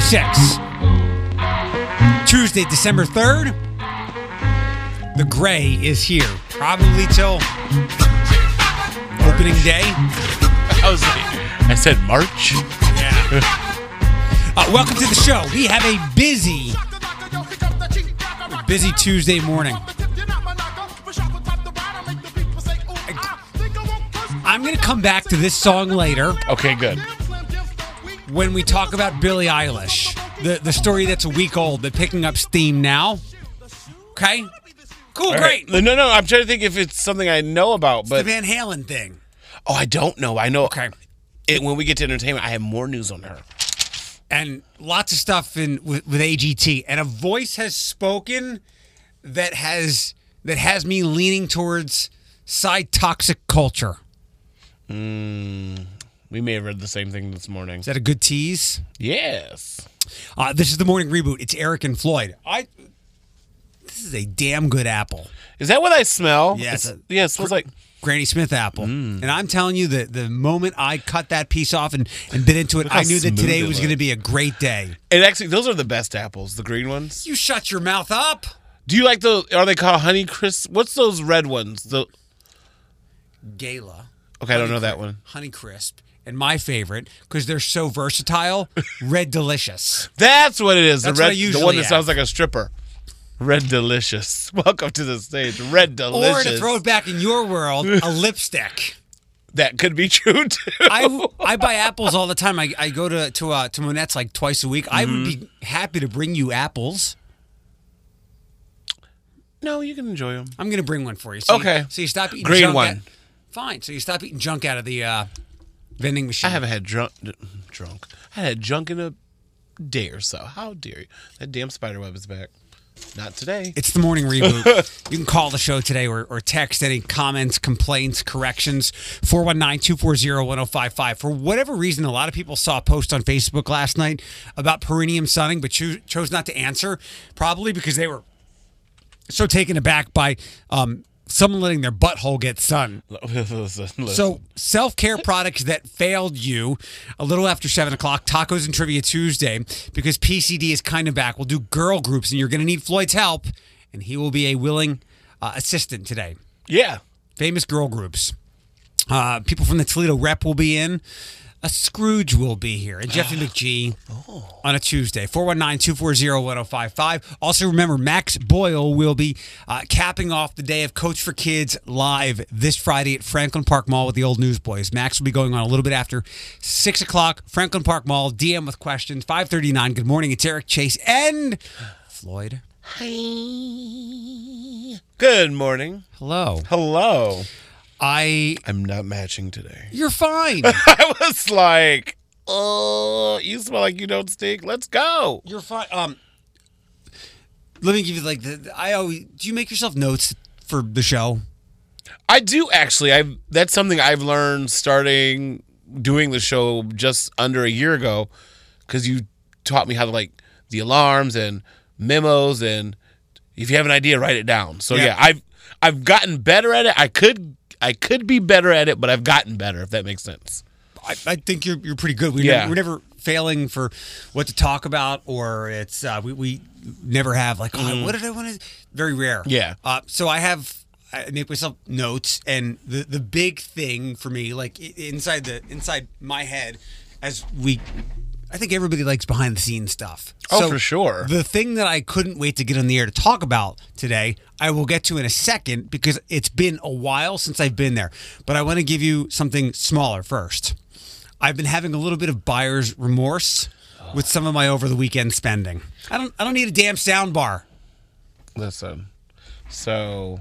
636. Tuesday, December 3rd. The gray is here. Probably till opening day. I was I said March. Yeah. Uh, welcome to the show. We have a busy, busy Tuesday morning. I'm going to come back to this song later Okay, good. When we talk about Billie Eilish, the, the story that's a week old, but picking up steam now. Okay? Cool, All great. No, no. I'm trying to think if it's something I know about, the but Van Halen thing. oh, I don't know. I know. Okay. It, when we get to entertainment, I have more news on her. and lots of stuff in with, with AGT, and a voice has spoken that has that has me leaning towards side toxic culture. Mm. We may have read the same thing this morning. Is that a good tease? Yes. Uh, this is the morning reboot. It's Eric and Floyd. I. This is a damn good apple. Is that what I smell? Yeah, It's, yeah. It smells like. Granny Smith apple. Mm. And I'm telling you that the moment I cut that piece off and, and bit into it, I knew that today was going to be a great day. And actually, those are the best apples, the green ones. You shut your mouth up. Do you like those? Are they called Honey Crisp? What's those red ones? The Gala. okay, I don't know that one. Honey Crisp. And my favorite, because they're so versatile, Red Delicious. That's what it is. That's the red, the one that have. sounds like a stripper. Red Delicious. Welcome to the stage. Red Or Delicious. to throw it back in your world, a lipstick. that could be true too. I, I buy apples all the time. I, I go to to uh, to Monnette's like twice a week. I would be Mm-hmm. happy to bring you apples. no, you can enjoy them. I'm going to bring one for you. So Okay. You, so you stop eating Green junk one. out- fine. So you stop eating junk out of the uh, vending machine. I haven't had drunk. Drunk. I had junk in a day or so. How dare you? That damn spider web is back. Not today. It's the morning reboot. you can call the show today or, or text any comments, complaints, corrections, 419 240 1055. For whatever reason, a lot of people saw a post on Facebook last night about perineum sunning, but cho- chose not to answer, probably because they were so taken aback by um, someone letting their butthole get sun. So, self care products that failed you a little after 7 o'clock, Tacos and Trivia Tuesday, because PCD is kind of back. We'll do girl groups, and you're going to need Floyd's help, and he will be a willing uh, assistant today. yeah. Famous girl groups. Uh, people from the Toledo rep will be in. A Scrooge will be here, and Jeffy McGee on a Tuesday. 419 240 1055. Also, remember, Max Boyle will be uh, capping off the day of Coats for Kids live this Friday at Franklin Park Mall with the old Newsboys. Max will be going on a little bit after 6 o'clock, Franklin Park Mall. DM with questions, 539. Good morning. It's Eric Chase and Floyd. Hi. Good morning. Hello. Hello. I. I'm not matching today. You're fine. I was like, oh, you smell like you don't stink. Let's go. You're fine. Um, let me give you like the, I always. Do you make yourself notes for the show? I do actually. I that's something I've learned starting doing the show just under a year ago because you taught me how to like the alarms and memos and if you have an idea, write it down. So Yeah. yeah, I've I've gotten better at it. I could I could be better at it, but I've gotten better if that makes sense. I, I think you're you're pretty good. We Yeah. never, we're never failing for what to talk about, or it's uh, we we never have like oh, what did I want to? Very rare. Mm. Yeah. Uh, so I have. I make myself notes, and the the big thing for me, like inside the inside my head, as we, I think everybody likes behind the scenes stuff. Oh, So for sure. The thing that I couldn't wait to get on the air to talk about today, I will get to in a second because it's been a while since I've been there. But I want to give you something smaller first. I've been having a little bit of buyer's remorse with some of my over the weekend spending. I don't I don't need a damn sound bar. Listen, so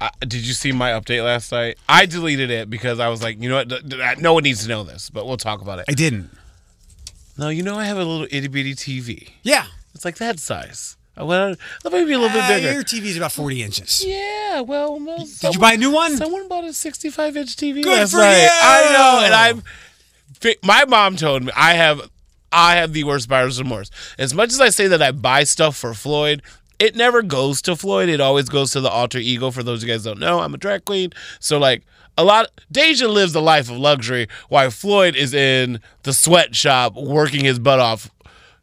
I, did you see my update last night? I deleted it because I was like, you know what? No one needs to know this, but we'll talk about it. I didn't. No, you know I have a little itty bitty TV. Yeah. It's like that size. I went. Let me be a little bit Uh, bigger. Your TV is about 40 inches. Yeah, well, no, Did you buy a new one? Someone bought a 65 inch TV Good last for night. you! I know, and I'm. My mom told me I have, I have the worst buyer's remorse. As much as I say that I buy stuff for Floyd, it never goes to Floyd. It always goes to the alter ego. For those of you guys who don't know, I'm a drag queen, so like a lot. Deja lives a life of luxury, while Floyd is in the sweatshop working his butt off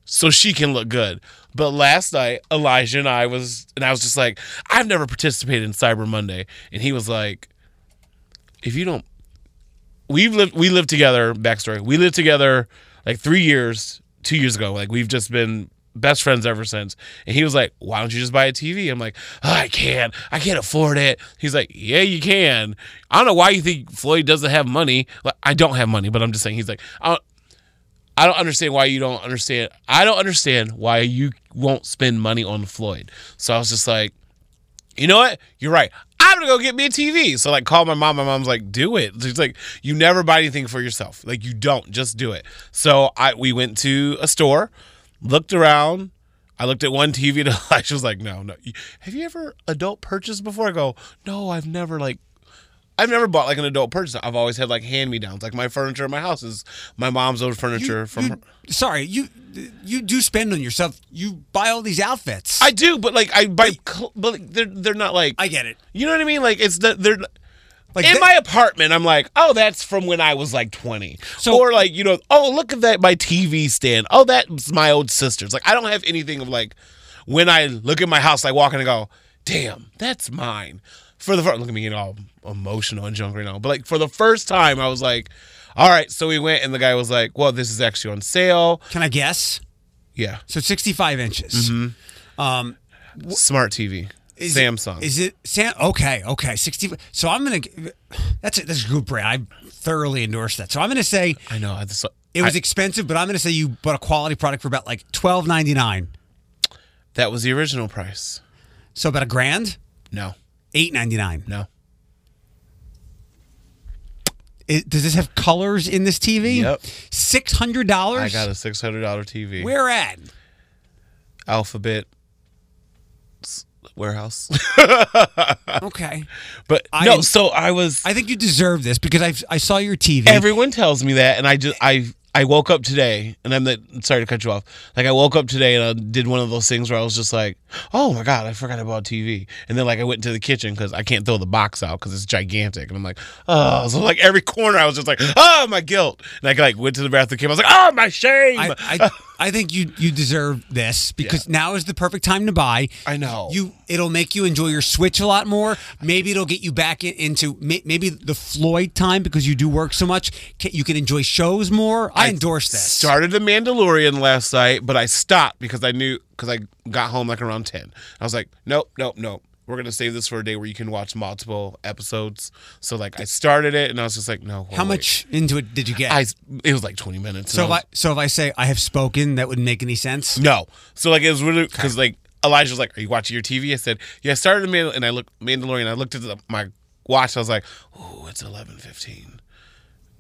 so she can look good. But last night, Elijah and I was, and I was just like, I've never participated in Cyber Monday, and he was like, if you don't, we've lived, we lived together. Backstory: we lived together like three years, two years ago. Like we've just been best friends ever since. And he was like, "Why don't you just buy a TV?" I'm like, oh, "I can't. I can't afford it." He's like, "Yeah, you can." I don't know why you think Floyd doesn't have money. Like, I don't have money, but I'm just saying. He's like, I don't, I don't understand why you don't understand. I don't understand why you won't spend money on Floyd. So I was just like, you know what? You're right. I'm gonna go get me a TV. So like, call my mom. My mom's like, do it. She's like, you never buy anything for yourself. Like you don't. Just do it. So I we went to a store, looked around. I looked at one TV and Elijah was like, no, no. Have you ever adult purchased before? I go, no, I've never like I've never bought like an adult purchase. I've always had like hand me downs. Like my furniture in my house is my mom's old furniture You- from you- her. sorry, you you do spend on yourself. You buy all these outfits. I do, but like I buy, cl- but they're they're not like I get it. you know what I mean. Like it's the, they're Like in my apartment. I'm like, oh, that's from when I was like 20. So- or like you know, oh, look at that my TV stand. Oh, that's my old sister's. Like I don't have anything of like when I look at my house, like walk in and go, damn, that's mine. For the first, look at me getting all emotional and junk right now. But like for the first time, I was like, all right. So we went, and the guy was like, well, this is actually on sale. Can I guess? Yeah, So 65 inches. Um, smart TV, is Samsung. It, is it Sam? Okay, okay. 60. So I'm gonna. That's a, that's a good brand. I thoroughly endorse that. So I'm gonna say I know. I just, it was I- expensive, but I'm gonna say you bought a quality product for about like 12.99. that was the original price. So about a grand. No, 8.99. no. It, does this have colors in this TV? Yep. Six hundred dollars. I got a six hundred dollar TV. Where at? Alphabet warehouse. Okay. but I- no, so I was. I think you deserve this because I I saw your TV. everyone tells me that, and I just I I woke up today, and I'm the sorry to cut you off. Like I woke up today and I did one of those things where I was just like, oh my god, I forgot about TV, and then like I went into the kitchen because I can't throw the box out because it's gigantic, and I'm like, oh, so like every corner I was just like, oh my guilt, and I like went to the bathroom, came, I was like, oh my shame. I, I, I think you you deserve this because now is the perfect time to buy. I know. You it'll make you enjoy your Switch a lot more. Maybe it'll get you back in, into may, maybe the Floyd time because you do work so much. You can enjoy shows more. I, endorse this. Started the Mandalorian last night, but I stopped because I knew because I got home like around ten. I was like, nope, nope, nope. We're gonna save this for a day where you can watch multiple episodes. So like I started it and I was just like, no. How wait. much into it did you get? I it was like twenty minutes. so if I so if I say I have spoken, that wouldn't make any sense. no. So like it was really because like Elijah was like, "Are you watching your TV?" I said, "Yeah." I started the Mandal- and I looked Mandalorian. I looked at the, my watch. I was like, "Oh, it's eleven fifteen.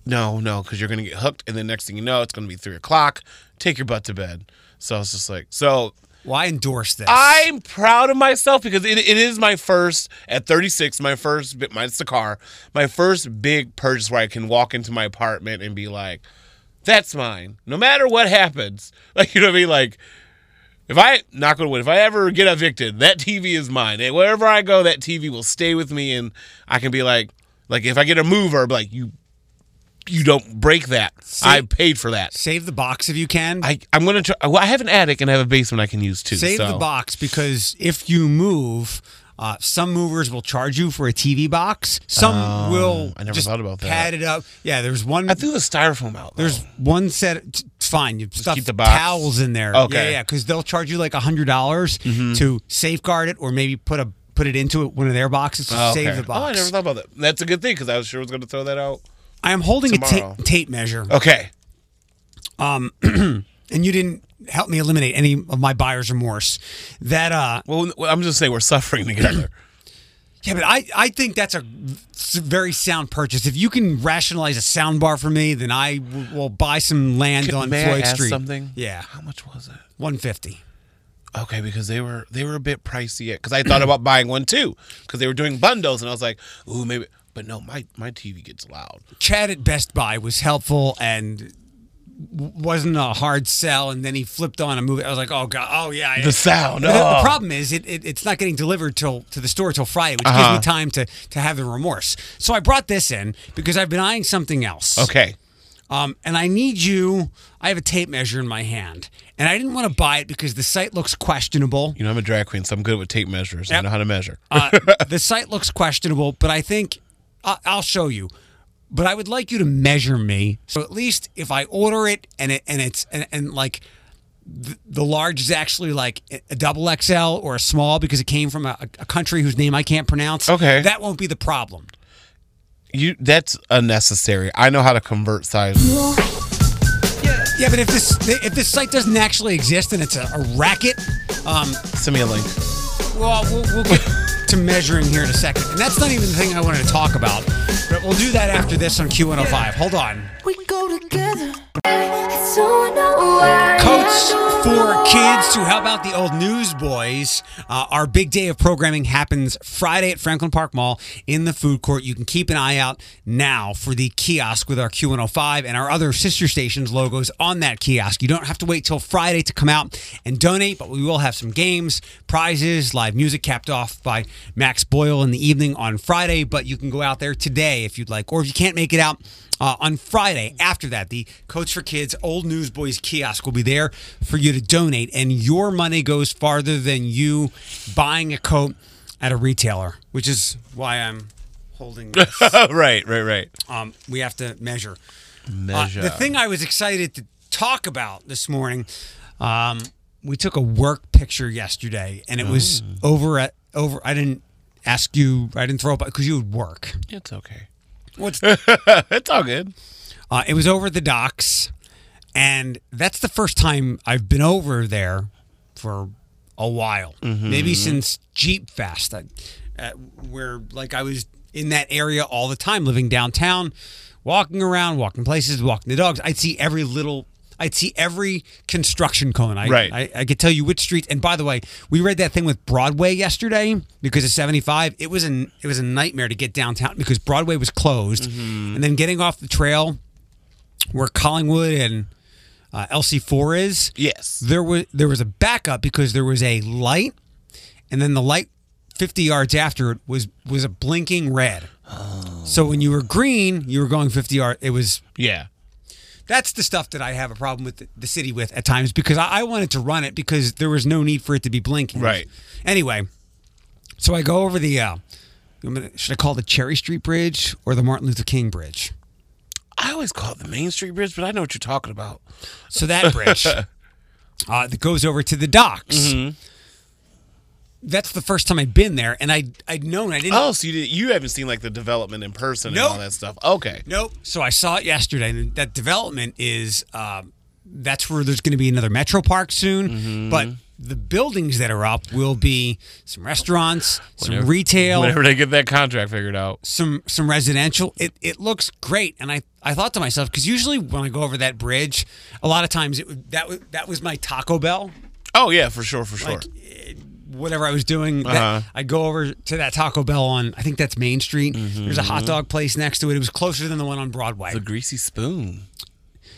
No, no, because you're gonna get hooked, and then next thing you know, it's gonna be three o'clock. Take your butt to bed. So I was just like, so Well, I endorse this. I'm proud of myself because it, it is my first at 36, my first bit, mine's the car, my first big purchase where I can walk into my apartment and be like, that's mine. No matter what happens. Like, you know what I mean? Like, if I, not gonna win, if I ever get evicted, that TV is mine. And wherever I go, that TV will stay with me and I can be like, like if I get a mover, I'll be like, you, you don't break that. I paid for that. Save the box if you can. I, I'm gonna try. Well, I have an attic and I have a basement I can use too. Save so. the box because if you move, uh, some movers will charge you for a TV box. Some will. Oh, I never just thought about that. Pad it up. Yeah, there's one. I threw the styrofoam out. there's one set. It's fine. You stuff keep the box? towels in there. Okay. Mm-hmm. Yeah, yeah. Because they'll charge you like a hundred dollars to safeguard it, or maybe put a put it into one of their boxes to Oh, save the box. Oh, I never thought about that. That's a good thing because I was sure I was going to throw that out. I am holding a ta- tape measure, Okay. and you didn't help me eliminate any of my buyer's remorse. That uh, Well, I'm just saying we're suffering together. Yeah, but I, I think that's a very sound purchase. If you can rationalize a sound bar for me, then I w- will buy some land on May Floyd I ask Street. something? Yeah, How much was it? one fifty. Okay, because they were they were a bit pricey. Because I thought about buying one too, because they were doing bundles, and I was like, ooh, maybe. But no, my my TV gets loud. Chad at Best Buy was helpful and wasn't a hard sell. And then he flipped on a movie. I was like, oh god, oh yeah. yeah. The sound. But the, the oh. problem is, it, it it's not getting delivered till to the store till Friday, which Uh-huh. gives me time to to have the remorse. So I brought this in because I've been eyeing something else. Okay. Um, and I need you. I have a tape measure in my hand, and I didn't want to buy it because the site looks questionable. You know, I'm a drag queen, so I'm good with tape measures. I know how to measure. Uh, the site looks questionable, but I think I- I'll show you. But I would like you to measure me, so at least if I order it and it and it's and, and like the, the large is actually like a double XL or a small because it came from a, a country whose name I can't pronounce. Okay. that won't be the problem. you that's unnecessary. I know how to convert size. Yeah, but if this if this site doesn't actually exist and it's a, a racket, um, Send me a link. well, we'll, we'll get to measuring here in a second, and that's not even the thing I wanted to talk about. But we'll do that after this on Q105. Hold on. We go together. Coats for kids to help out the old newsboys. Uh, our big day of programming happens Friday at Franklin Park Mall in the food court. You can keep an eye out now for the kiosk with our Q105 and our other sister stations logos on that kiosk. You don't have to wait till Friday to come out and donate, but we will have some games, prizes, live music capped off by Max Boyle in the evening on Friday. But you can go out there today if you'd like, or if you can't make it out. Uh, on Friday, after that, the Coats for Kids Old Newsboys kiosk will be there for you to donate, and your money goes farther than you buying a coat at a retailer, which is why I'm holding this. right, right, right. um, we have to measure. Uh, Measure. the thing I was excited to talk about this morning, um, we took a work picture yesterday, and it was over at over. I didn't ask you. I didn't throw up because you would work. it's okay. What's it's all good. Uh, it was over at the docks, and that's the first time I've been over there for a while. Maybe since Jeep Fest, I, uh, where like I was in that area all the time, living downtown, walking around, walking places, walking the dogs. I'd see every little. I'd see every construction cone. I, Right. I, I could tell you which streets. And by the way, we read that thing with Broadway yesterday because of 75. It was an it was a nightmare to get downtown because Broadway was closed, and then getting off the trail where Collingwood and uh, LC4 is, Yes. there was there was a backup because there was a light, and then the light 50 yards after it was was a blinking red. Oh. So when you were green, you were going 50 yards. It was Yeah. That's the stuff that I have a problem with the, city with at times because I, I wanted to run it because there was no need for it to be blinking. Right. Anyway, so I go over the. Uh, should I call it the Cherry Street Bridge or the Martin Luther King Bridge? I always call it the Main Street Bridge, but I know what you're talking about. So that bridge uh, that goes over to the docks. Mm-hmm. That's the first time I'd been there, and I I'd known I didn't. Oh, so you did, you haven't seen like the development in person Nope. and all that stuff. Okay. Nope. So I saw it yesterday, and that development is um, that's where there's going to be another Metro Park soon. Mm-hmm. But the buildings that are up will be some restaurants, some retail, Whenever they get that contract figured out. some some residential. It it looks great, and I I thought to myself because usually when I go over that bridge, a lot of times it would- that was that was my Taco Bell. Oh yeah, for sure, for sure. Like whatever I was doing, Uh-huh. I'd go over to that Taco Bell on I think that's Main Street. There's a Mm-hmm. hot dog place next to it. It was closer than the one on Broadway. the greasy spoon.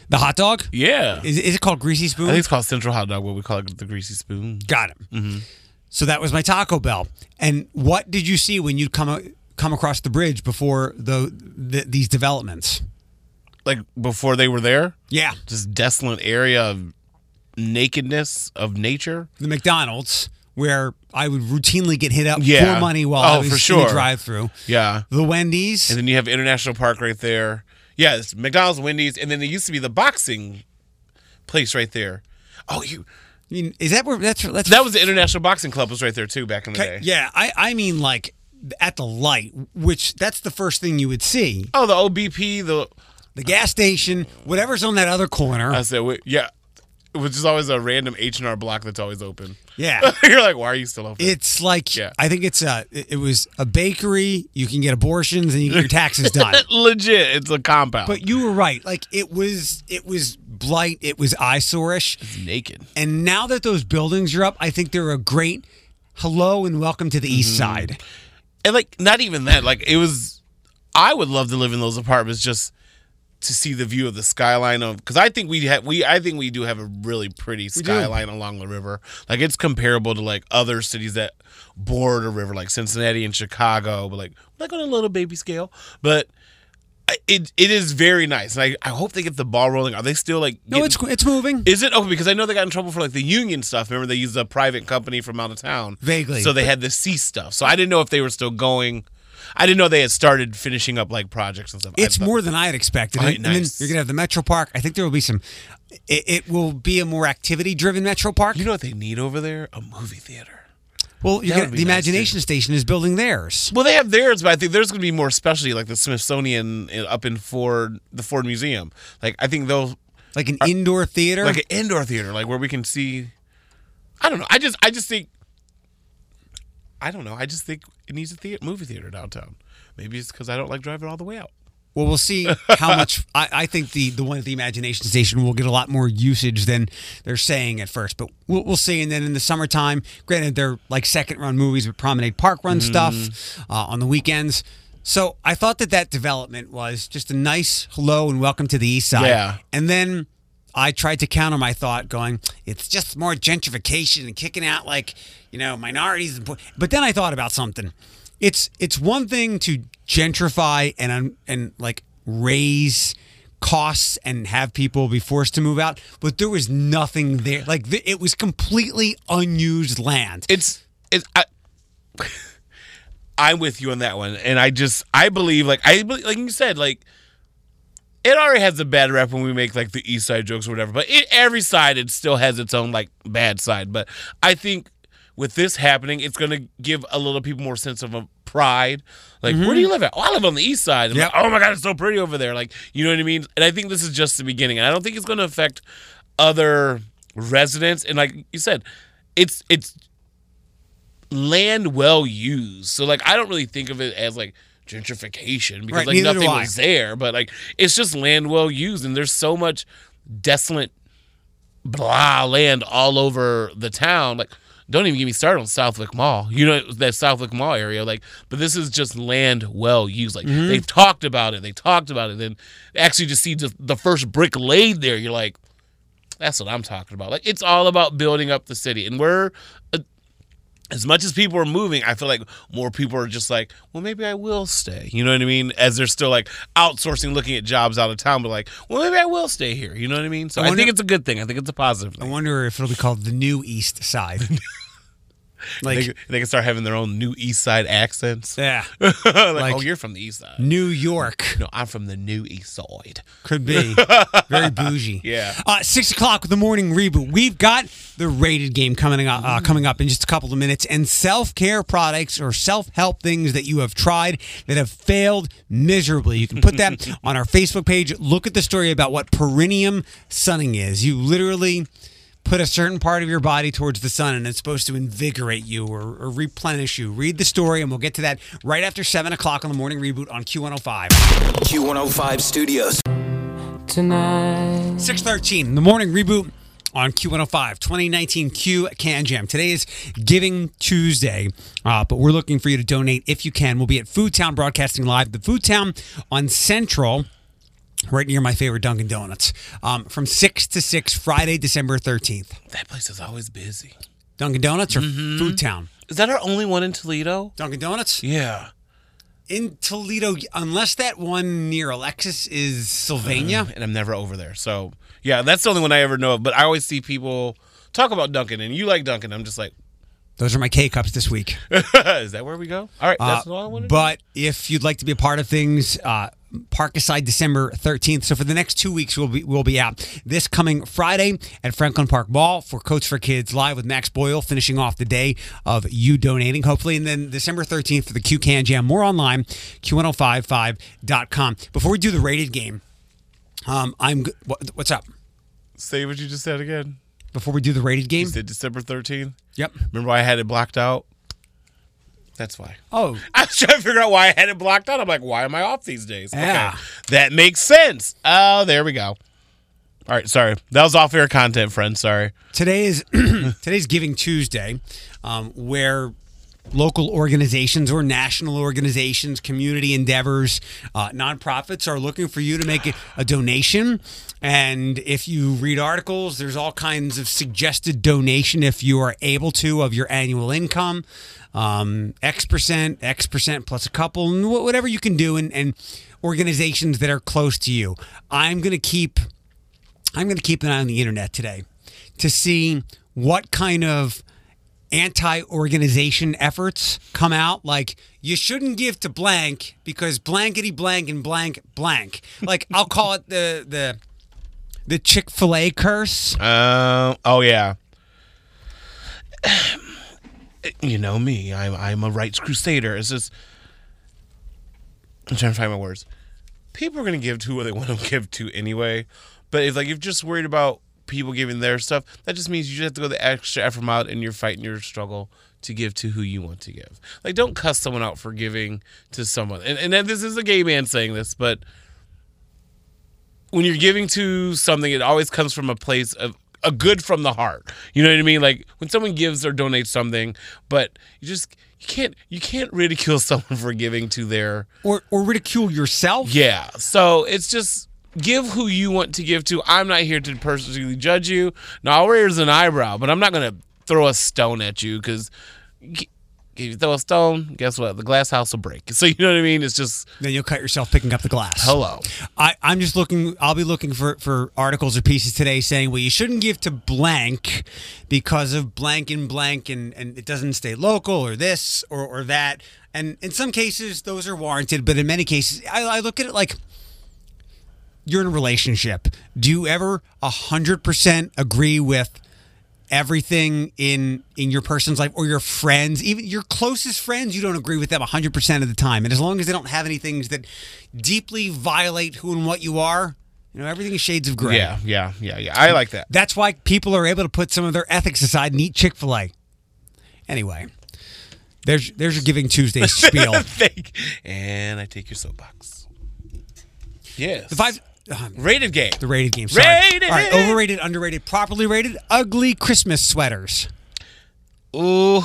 The hot dog Yeah. is, is it called Greasy Spoon? I think it's called Central Hot Dog, What we call it the greasy spoon. Got it. So that was my Taco Bell. And what did you see when you come come across the bridge before the, the these developments? Like before they were there, Yeah, just desolate area of nakedness of nature. the McDonald's where I would routinely get hit up Yeah. for money while oh, I Oh, was for in sure. the drive-through. Yeah. The Wendy's. And then you have International Park right there. Yeah, it's McDonald's, Wendy's, and then there used to be the boxing place right there. Oh, you I mean, is that where that's that's that was the International Boxing Club was right there too back in the day. Yeah, I I mean like at the light, which that's the first thing you would see. Oh, the OBP, the The gas station, whatever's on that other corner. I said, wait, yeah, which is always a random H and R block that's always open. yeah. You're like, why are you still open? It's like Yeah. I think it's a it it was a bakery. You can get abortions and you get your taxes done. Legit, it's a compound. But you were right. Like it was it was blight. It was eyesore-ish. it's naked. And now that those buildings are up, I think they're a great hello and welcome to the east Mm-hmm. side. And like, not even that. Like, it was. I would love to live in those apartments just to see the view of the skyline of because I think we have we I think we do have a really pretty skyline along the river. Like it's comparable to like other cities that border the river, like Cincinnati and Chicago, but like like on a little baby scale. But it it is very nice. And I, I hope they get the ball rolling. Are they still like? No, it's it's moving. Is it okay? Because I know they got in trouble for like the union stuff. Remember, they used a private company from out of town. Vaguely. So they had the C stuff. So I didn't know if they were still going. I didn't know they had started finishing up like projects and stuff. It's more than I had expected. Right, and, and then nice. you're gonna have the Metro Park. I think there will be some. It, it will be a more activity-driven Metro Park. You know what they need over there? A movie theater. well, you're gonna, the nice, too. Imagination Station is building theirs. Well, they have theirs, but I think there's going to be more specialty, like the Smithsonian eh, up in Ford, the Ford Museum. Like I think they'll Like an indoor theater. like an indoor theater, like where we can see. I don't know. I just I just think. I don't know. I just think it needs a theater, movie theater downtown. Maybe it's because I don't like driving all the way out. Well, we'll see how much. I, I think the the one at the Imagination Station will get a lot more usage than they're saying at first, but we'll, we'll see. And then in the summertime, granted, they're like second run movies with Promenade Park run stuff uh, on the weekends. So I thought that that development was just a nice hello and welcome to the East Side. Yeah. And then I tried to counter my thought, going, it's just more gentrification and kicking out like you know minorities. And But then I thought about something. It's it's one thing to gentrify and and like raise costs and have people be forced to move out, but there was nothing there. Like it was completely unused land. It's it's I, I'm with you on that one, and I just I believe like I like you said like it already has a bad rep when we make like the East Side jokes or whatever, but it, every side it still has its own like bad side. But I think with this happening, it's gonna give a little people more sense of a pride. Like, where do mm-hmm. you live at? Oh, I live on the East Side. I'm Yep. like, oh my god, it's so pretty over there. Like, you know what I mean? And I think this is just the beginning, and I don't think it's gonna affect other residents. And like you said, it's it's land well used. So like I don't really think of it as like gentrification because Right, like nothing was there, but like it's just land well used and there's so much desolate blah land all over the town. Like don't even get me started on Southwick Mall. You know that Southwick Mall area. Like, but this is just land well used. Like Mm-hmm. they've talked about it. They talked about it. Then actually just see just the first brick laid there. You're like, that's what I'm talking about. Like it's all about building up the city, and we're uh, as much as people are moving, I feel like more people are just like, well, maybe I will stay. You know what I mean? As they're still like outsourcing, looking at jobs out of town, but like, well, maybe I will stay here. You know what I mean? So I I, think it's a good thing. I think it's a positive thing. I wonder if it'll be called the New East Side. like they, they can start having their own new East Side accents. yeah, like, Like- oh, you're from the East Side. New York. No, I'm from the new East Side. Could be. Very bougie. Yeah. Uh, six o'clock with the morning reboot. We've got the rated game coming up, uh, coming up in just a couple of minutes, and self care products or self help things that you have tried that have failed miserably. You can put that on our Facebook page. Look at the story about what perineum sunning is. You literally put a certain part of your body towards the sun and it's supposed to invigorate you or, or replenish you. Read the story and we'll get to that right after 7 o'clock on the morning reboot on Q105. Q105 Studios. tonight. 613, the morning reboot on Q105, 2019 Q Can Jam. Today is Giving Tuesday, uh, but we're looking for you to donate if you can. We'll be at Foodtown Broadcasting Live, the Foodtown on Central, right near my favorite Dunkin' Donuts, um, from 6 to 6, Friday, December 13th. That place is always busy. Dunkin' Donuts or Mm-hmm. Foodtown? Is that our only one in Toledo? Dunkin' Donuts? Yeah. In Toledo, unless that one near Alexis is Sylvania. and I'm never over there. So yeah, that's the only one I ever know of. But I always see people talk about Dunkin', and you like Dunkin'. I'm just like, Those are my K cups this week. is that where we go? All right, that's Uh, all I want to But if you'd like to be a part of things, uh, Park Aside December 13th. So for the next two weeks, we'll be we'll be out this coming Friday at Franklin Park Mall for Coats for Kids live with Max Boyle, finishing off the day of you donating, hopefully, and then December 13th for the Q Can Jam. More online, q1055.com. Before we do the rated game, um, I'm what, what's up? say what you just said again. Before we do the rated game, You said December 13th. yep. Remember why I had it blocked out? That's why. Oh, I was trying to figure out why I had it blocked out. I'm like, why am I off these days? Yeah. Okay. That makes sense. Oh, there we go. All right, sorry. That was off air content, friend. Sorry. Today is today's Giving Tuesday, um, where local organizations or national organizations, community endeavors, uh, nonprofits are looking for you to make a, a donation. And if you read articles, there's all kinds of suggested donation if you are able to of your annual income. Um, X percent, X percent plus a couple, and whatever you can do, and, and organizations that are close to you. I'm to keep I'm to keep an eye on the internet today to see what kind of anti-organization efforts come out like you shouldn't give to blank because blankety blank and blank blank like i'll call it the the the chick-fil-a curse Uh, oh yeah. You know me. I'm I'm a rights crusader. It's just I'm trying to find my words. People are gonna give to who they want to give to anyway. But if like you're just worried about people giving their stuff, that just means you just have to go the extra effort out in your fight and your struggle to give to who you want to give. Like don't cuss someone out for giving to someone. And and this is a gay man saying this, but when you're giving to something, it always comes from a place of a good from the heart. You know what I mean? Like when someone gives or donates something, but you just you can't you can't ridicule someone for giving to their or or ridicule yourself yeah. So it's just give who you want to give to. I'm not here to personally judge you. Now I'll raise an eyebrow, but I'm not gonna throw a stone at you because. If you throw a stone, guess what? The glass house will break. So you know what I mean? It's just then you'll cut yourself picking up the glass hello. I, I'm just looking. I'll be looking for, for articles or pieces today saying, well, you shouldn't give to blank because of blank and blank, and, and it doesn't stay local or this or, or that. And in some cases, those are warranted, but in many cases, I, I look at it like you're in a relationship. Do you ever hundred percent agree with everything in in your person's life or your friends even your closest friends you don't agree with them 100% of the time and as long as they don't have any things that deeply violate who and what you are you know everything is shades of gray Yeah, yeah, yeah, yeah. I like that. that's why people are able to put some of their ethics aside and eat chick-fil-a anyway there's there's your giving tuesday spiel and I take your soapbox. Yes. the five um, rated game. the rated game sorry. Rated! all right overrated underrated properly rated ugly christmas sweaters Ooh,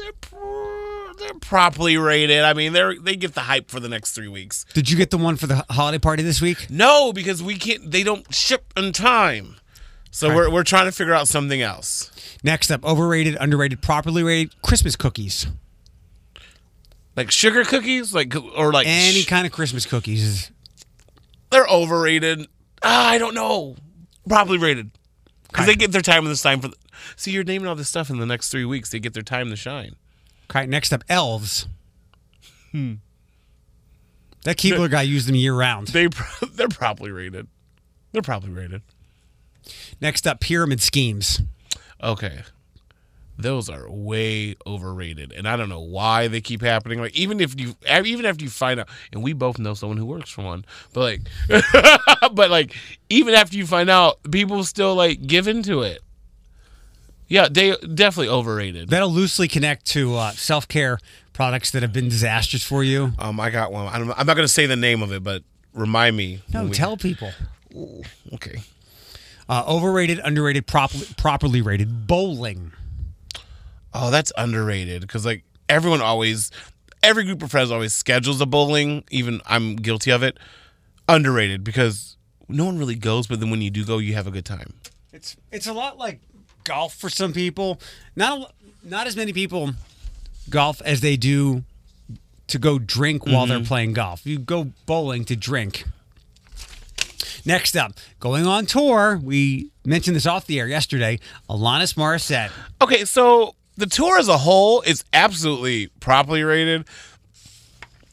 they're pro- they're properly rated. I mean, they're they get the hype for the next three weeks. did you get the one for the holiday party this week No, because we can't. They don't ship in time. So we're we're trying to figure out something else. Next up, overrated, underrated, properly rated Christmas cookies. Like sugar cookies, like or like Any kind of Christmas cookies. they're overrated. Ah, I don't know. Probably rated because they get their time in this time for. The, see, you're naming all this stuff in the next three weeks. They get their time to shine. Okay, next up, elves. Hmm. That Keebler guy used them year round. They they're probably rated. They're probably rated. Next up, pyramid schemes. Okay. Those are way overrated, and I don't know why they keep happening. Like even if you, even after you find out, and we both know someone who works for one, but like, but like, even after you find out, people still like give into it. Yeah, they definitely overrated. That'll loosely connect to uh, self care products that have been disastrous for you. Um, I got one. I don't, I'm not going to say the name of it, but remind me. No, we- tell people. Okay. Uh, overrated, underrated, properly, properly rated. Bowling. Oh, that's underrated because like everyone always, every group of friends always schedules a bowling. Even I'm guilty of it. Underrated because no one really goes, but then when you do go, you have a good time. It's it's a lot like golf for some people. Not not as many people golf as they do to go drink while they're mm-hmm. playing golf. You go bowling to drink. Next up, going on tour. We mentioned this off the air yesterday. Alanis Morissette. Okay, so the tour as a whole is absolutely properly rated.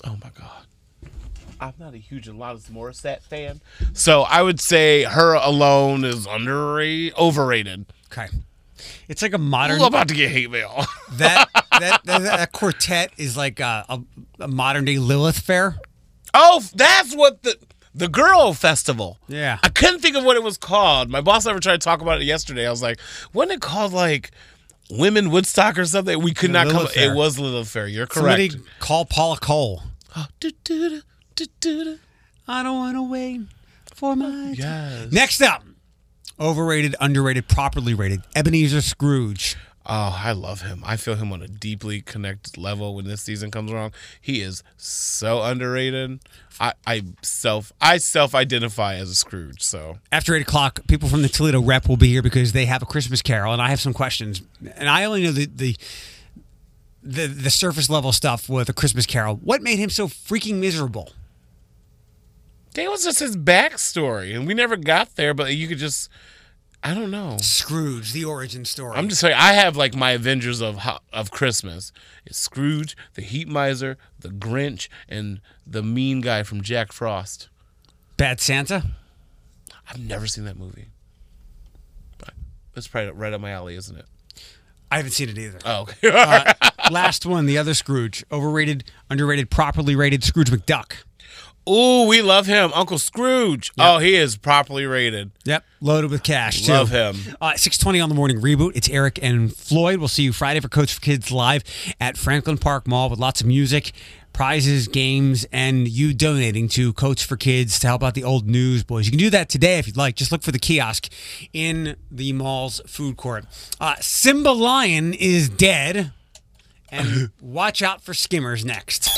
Oh my god. I'm not a huge Alanis Morissette fan, so I would say her alone is underrated, overrated. Okay, it's like a modern. I'm about to get hate mail. that, that, that that quartet is like a, a, a modern day Lilith fair. Oh, that's what the the girl festival. Yeah. I couldn't think of what it was called. My boss ever tried to talk about it yesterday. I was like, wasn't it called like Women Woodstock or something? We could Yeah, not come. Fair. It was Lilith Fair. You're Somebody correct. call Paula Cole. I don't want to wait for my. Yes. Next up, overrated, underrated, properly rated. Ebenezer Scrooge. Oh, I love him. I feel him on a deeply connected level when this season comes around. He is so underrated. I, I self I self identify as a Scrooge. So After eight o'clock, people from the Toledo rep will be here because they have a Christmas Carol, and I have some questions. And I only know the the the, the surface level stuff with a Christmas Carol. What made him so freaking miserable? that was just his backstory, and we never got there. But you could just I don't know. Scrooge, the origin story. I'm just saying I have like my Avengers of of Christmas. It's Scrooge, the Heat Miser, the Grinch, and the mean guy from Jack Frost. bad Santa. I've never seen that movie. But That's probably right up my alley, isn't it? I haven't seen it either. Oh, okay. Uh, last one, the other Scrooge, overrated, underrated, properly rated Scrooge McDuck. Ooh, we love him, Uncle Scrooge. Oh, he is properly rated. Yep, loaded with cash too. Love him. Uh, Six twenty on the morning reboot. It's Eric and Floyd. We'll see you Friday for Coats for Kids live at Franklin Park Mall with lots of music, prizes, games, and you donating to Coats for Kids to help out the old newsboys. You can do that today if you'd like. Just look for the kiosk in the mall's food court. Uh, Simba Lyon is dead, and watch out for skimmers next.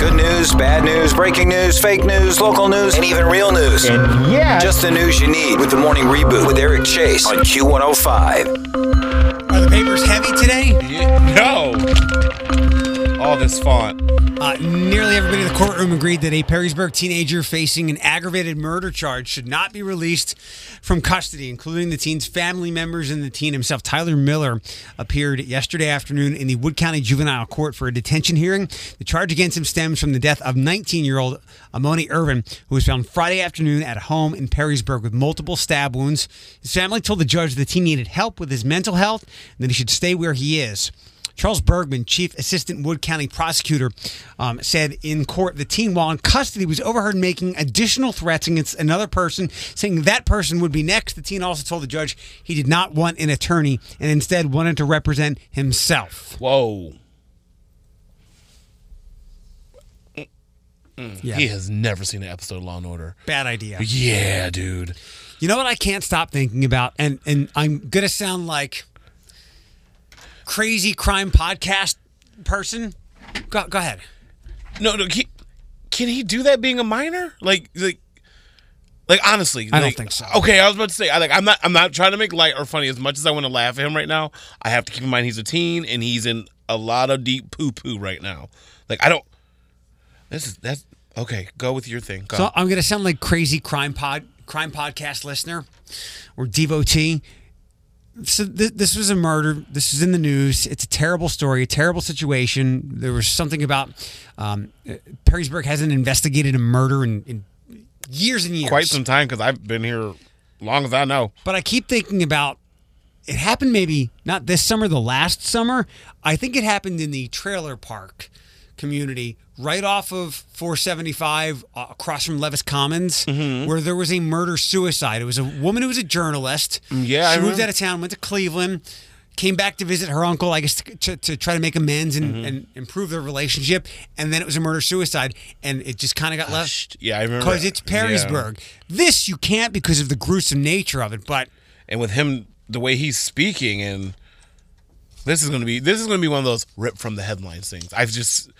Good news, bad news, breaking news, fake news, local news, and even real news. And yeah. Just the news you need with the morning reboot with Eric Chase on Q105. Are the papers heavy today? No. All this font. Uh, nearly everybody in the courtroom agreed that a Perrysburg teenager facing an aggravated murder charge should not be released from custody, including the teen's family members and the teen himself. Tyler Miller appeared yesterday afternoon in the Wood County Juvenile Court for a detention hearing. The charge against him stems from the death of 19 year old Amoni Irvin, who was found Friday afternoon at home in Perrysburg with multiple stab wounds. His family told the judge the teen needed help with his mental health and that he should stay where he is. Charles Bergman, Chief Assistant Wood County Prosecutor, um, said in court the teen, while in custody, was overheard making additional threats against another person, saying that person would be next. The teen also told the judge he did not want an attorney and instead wanted to represent himself. Whoa. Yeah, He has never seen an episode of Law and Order. bad idea. Yeah, dude. You know what I can't stop thinking about, and and I'm gonna sound like crazy crime podcast person. Go, go ahead. No, no. Can, can he do that being a minor? Like, like, like honestly, I don't think so. Okay, I was about to say, I, like, I'm not, I'm not trying to make light or funny. As much as I want to laugh at him right now, I have to keep in mind he's a teen and he's in a lot of deep poo poo right now. Like, I don't. This is that's okay. Go with your thing. Go. So I'm going to sound like crazy crime pod crime podcast listener or devotee. So th- this was a murder. This is in the news. It's a terrible story, a terrible situation. There was something about um, Perrysburg hasn't investigated a murder in, in years and years. Quite some time because I've been here long as I know. But I keep thinking about it happened maybe not this summer, the last summer. I think it happened in the trailer park community right off of 475 uh, across from Levis Commons Mm-hmm. where there was a murder suicide. It was a woman who was a journalist. Mm, yeah, I She moved remember. out of town, went to Cleveland. Came back to visit her uncle, I guess, to, to, try to make amends and, Mm-hmm. and improve their relationship. And then it was a murder suicide, and it just kind of got left Yeah, I remember. because it's Yeah. Perrysburg. This you can't because of the gruesome nature of it, but and with him the way he's speaking and this is gonna be this is gonna be one of those rip from the headlines things i've just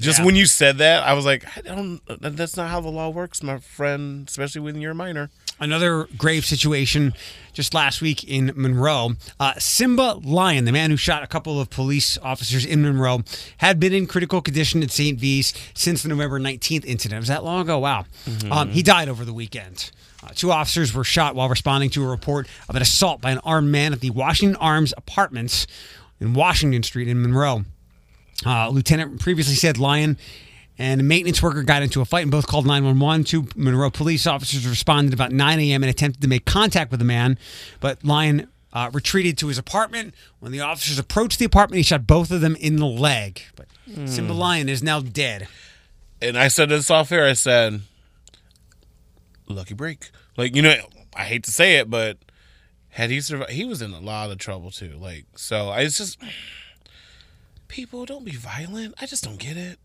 just Yeah. when you said that i was like i don't that's not how the law works my friend especially when you're a minor Another grave situation just last week in Monroe. Uh, Simba Lyon, the man who shot a couple of police officers in Monroe, had been in critical condition at St. V's since the November 19th incident. Was that long ago? Wow. Um, he died over the weekend. Uh, two officers were shot while responding to a report of an assault by an armed man at the Washington Arms Apartments in Washington Street in Monroe. Uh, Lieutenant previously said Lyon and a maintenance worker got into a fight and both called 911. Two Monroe police officers responded about 9 a.m. and attempted to make contact with the man, but Lyon uh, retreated to his apartment. When the officers approached the apartment, he shot both of them in the leg. But Simba Lyon is now dead. and i said this off air i said lucky break. Like you know i hate to say it but had he survived he was in a lot of trouble too. Like so I, it's just people don't be violent. I just don't get it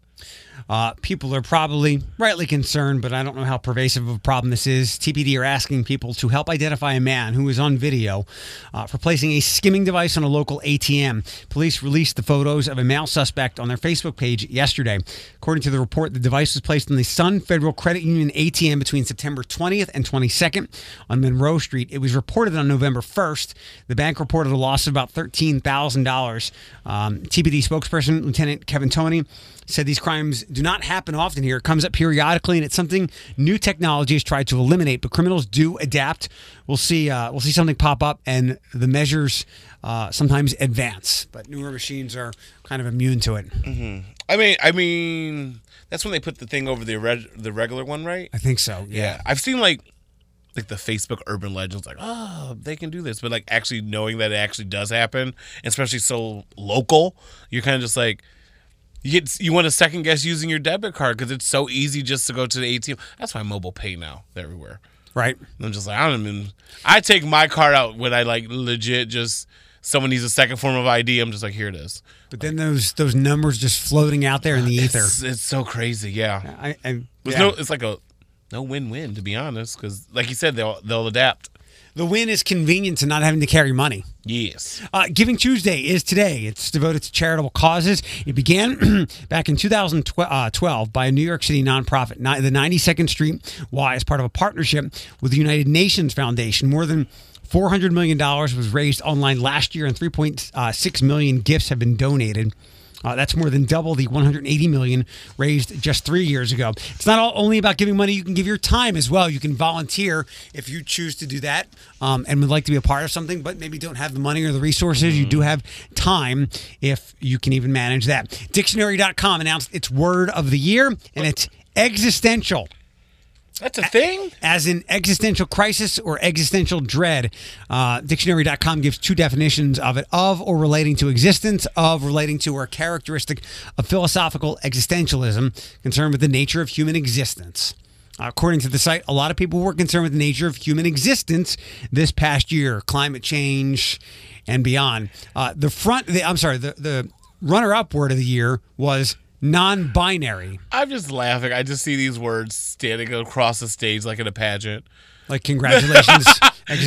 Uh, people are probably rightly concerned, but I don't know how pervasive of a problem this is. TPD are asking people to help identify a man who was on video uh, for placing a skimming device on a local ATM. Police released the photos of a male suspect on their Facebook page yesterday. According to the report, the device was placed on the Sun Federal Credit Union ATM between September 20th and 22nd on Monroe Street. It was reported on November 1st. The bank reported a loss of about $13,000. Um, TPD spokesperson Lieutenant Kevin Toney said these crimes do not happen often here. It comes up periodically, and it's something new technology has tried to eliminate. But criminals do adapt. We'll see. Uh, we'll see something pop up, and the measures uh, sometimes advance. But newer machines are kind of immune to it. I mean, I mean, that's when they put the thing over the reg- the regular one, right? I think so. Yeah, I've seen like like the Facebook urban legends, like oh they can do this, but like actually knowing that it actually does happen, especially so local, you're kind of just like. You get you want to second guess using your debit card because it's so easy just to go to the ATM. That's why mobile pay now everywhere. Right. And I'm just like I don't even. I take my card out when I like legit just someone needs a second form of ID. I'm just like here it is. But then those those numbers just floating out there in the ah, ether. It's, it's so crazy. Yeah. I, I, yeah. no. It's like a no win-win to be honest, because like you said, they'll they'll adapt. The win is convenience and not having to carry money. Yes. Uh, Giving Tuesday is today. It's devoted to charitable causes. It began back in 2012 by a New York City nonprofit, the 92nd Street Y, as part of a partnership with the United Nations Foundation. More than $400 million was raised online last year, and 3.6 million gifts have been donated. Uh, that's more than double the 180 million raised just three years ago. It's not all, only about giving money; you can give your time as well. You can volunteer if you choose to do that, um, and would like to be a part of something, but maybe don't have the money or the resources. You do have time if you can even manage that. Dictionary.com announced its word of the year, and it's existential That's a thing. as in existential crisis or existential dread. Uh, dictionary.com gives two definitions of it of or relating to existence, of relating to or characteristic of philosophical existentialism, concerned with the nature of human existence. According to the site, a lot of people were concerned with the nature of human existence this past year, climate change, and beyond. Uh, the front, the, I'm sorry, the, the runner-up word of the year was non-binary. I'm just laughing. I just see these words standing across the stage like in a pageant. Like congratulations,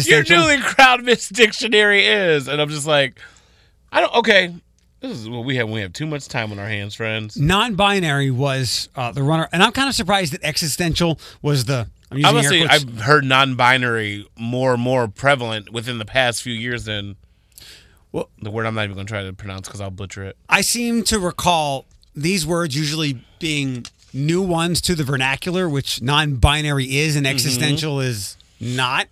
Your newly crowned Miss Dictionary is, and I'm just like, I don't. Okay, this is what we have. We have too much time on our hands, friends. non-binary was uh, the runner, and I'm kind of surprised that existential was the. I'm using Honestly. I've heard non-binary more and more prevalent within the past few years than Well- the word I'm not even going to try to pronounce because I'll butcher it. I seem to recall these words usually being new ones to the vernacular, which non-binary is, and existential is not.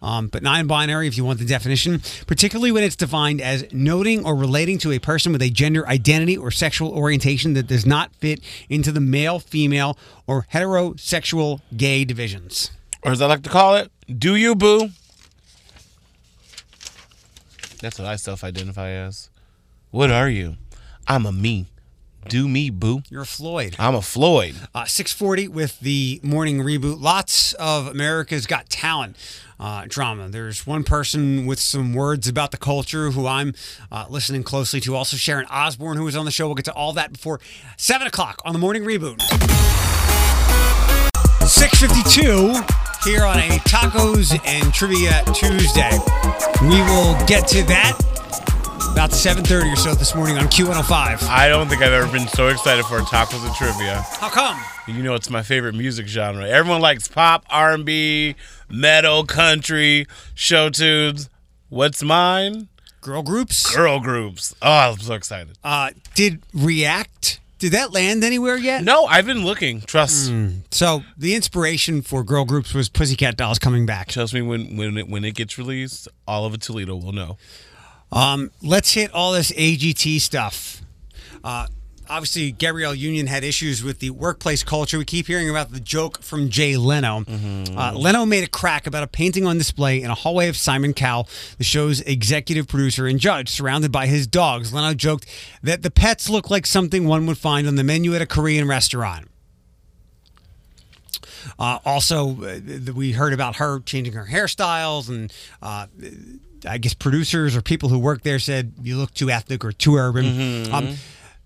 Um, but non-binary, if you want the definition, particularly when it's defined as noting or relating to a person with a gender identity or sexual orientation that does not fit into the male, female, or heterosexual gay divisions. Or as I like to call it, do you boo? That's what I self-identify as. What are you? I'm a me. Do me, boo. You're a Floyd. I'm a Floyd. Uh, 640 with the morning reboot. Lots of America's Got Talent uh, drama. There's one person with some words about the culture who I'm uh, listening closely to. Also, Sharon Osbourne, who was on the show. We'll get to all that before 7 o'clock on the morning reboot. 652 here on a Tacos and Trivia Tuesday. We will get to that about 7.30 or so this morning on Q105. I don't think I've ever been so excited for tacos and trivia. How come? You know, it's my favorite music genre. Everyone likes pop, R&B, metal, country, show tunes. What's mine? Girl groups? Girl groups. Oh, I'm so excited. Uh, did React did that land anywhere yet? No, I've been looking. Trust. So the inspiration for girl groups was Pussycat Dolls coming back. Trust me, when when it, when it gets released, all of Toledo will know. Um, let's hit all this AGT stuff. Uh, obviously, Gabrielle Union had issues with the workplace culture. We keep hearing about the joke from Jay Leno. Uh, Leno made a crack about a painting on display in a hallway of Simon Cowell, the show's executive producer and judge, surrounded by his dogs. Leno joked that the pets look like something one would find on the menu at a Korean restaurant. Uh, also, uh, we heard about her changing her hairstyles, and uh, I guess producers or people who work there said you look too ethnic or too urban. Um,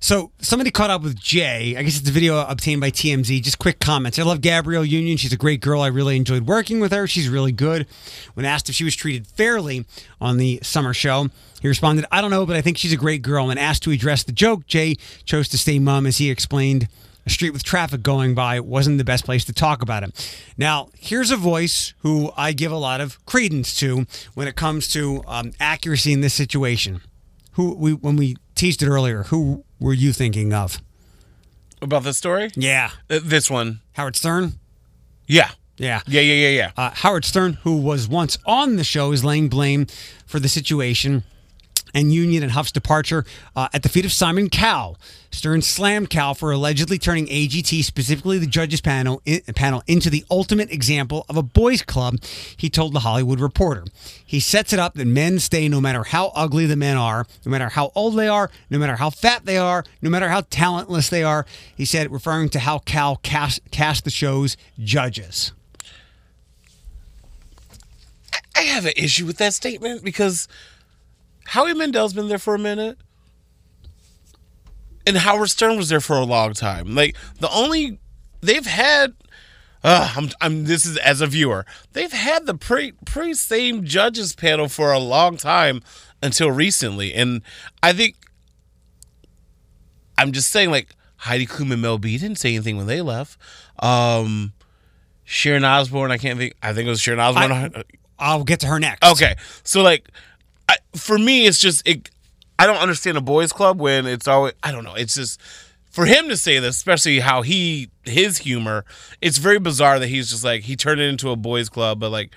So somebody caught up with Jay. I guess it's a video obtained by TMZ. Just quick comments. I love Gabrielle Union. She's a great girl. I really enjoyed working with her. She's really good. When asked if she was treated fairly on the summer show, he responded, I don't know, but I think she's a great girl. When asked to address the joke, Jay chose to stay mum as he explained a street with traffic going by wasn't the best place to talk about him. Now, here's a voice who I give a lot of credence to when it comes to um, accuracy in this situation. Who we when we teased it earlier, who were you thinking of? About this story? Yeah, Uh, This one. Howard Stern. Yeah. Yeah. Yeah, yeah, yeah, yeah. Uh, Howard Stern, who was once on the show, is laying blame for the situation and Union and Hough's departure uh, at the feet of Simon Cowell. Stern slammed Cowell for allegedly turning AGT, specifically the judges panel, in, panel, into the ultimate example of a boys' club. He told the Hollywood Reporter. He sets it up that men stay no matter how ugly the men are, no matter how old they are, no matter how fat they are, no matter how talentless they are. He said, referring to how Cowell cast, cast the show's judges. I have an issue with that statement because Howie Mandel's been there for a minute. And Howard Stern was there for a long time. Like the only they've had uh, I'm, I'm this is as a viewer. They've had the pre pre same judges panel for a long time until recently. And I think I'm just saying like Heidi Klum and Mel B didn't say anything when they left. Um Sharon Osbourne, I can't think I think it was Sharon Osbourne. I- I'll get to her next. Okay, so like, I, for me, it's just it. I don't understand a boys' club when it's always. I don't know. It's just for him to say this, especially how he his humor. It's very bizarre that he's just like he turned it into a boys' club, but like,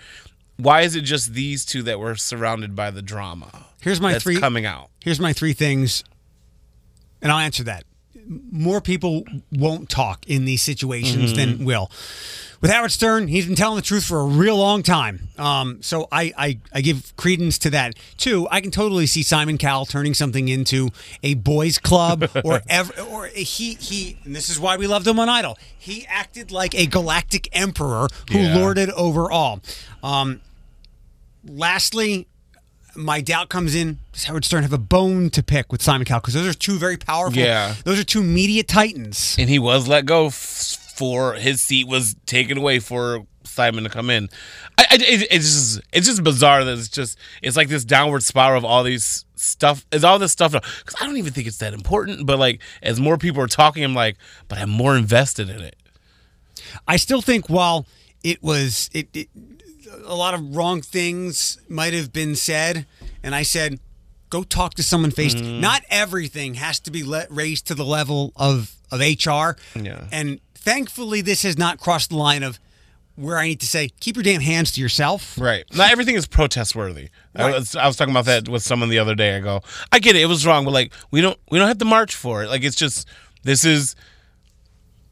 why is it just these two that were surrounded by the drama? Here's my that's three coming out. Here's my three things, and I'll answer that. More people won't talk in these situations Mm-hmm. than will. With Howard Stern, he's been telling the truth for a real long time. Um, so I, I, I give credence to that. Two, I can totally see Simon Cowell turning something into a boys' club or ever, or he he. And this is why we loved him on Idol. He acted like a galactic emperor who Yeah. lorded over all. Um, lastly, my doubt comes in: Does Howard Stern have a bone to pick with Simon Cowell? Because those are two very powerful. Yeah. those are two media titans. And he was let go f- for his seat was taken away for Simon to come in. I, I it, it's just it's just bizarre that it's just it's like this downward spiral of all these stuff. Is all this stuff because I don't even think it's that important. But like as more people are talking, I'm like, but I'm more invested in it. I still think while it was it, it a lot of wrong things might have been said, and I said, go talk to someone face. Mm-hmm. Not everything has to be let, raised to the level of of HR. Yeah. And thankfully, this has not crossed the line of where I need to say, keep your damn hands to yourself. Right. Not everything is protest worthy. I, was, I was talking about that with someone the other day. I go, I get it. It was wrong, but like we don't we don't have to march for it. Like it's just this is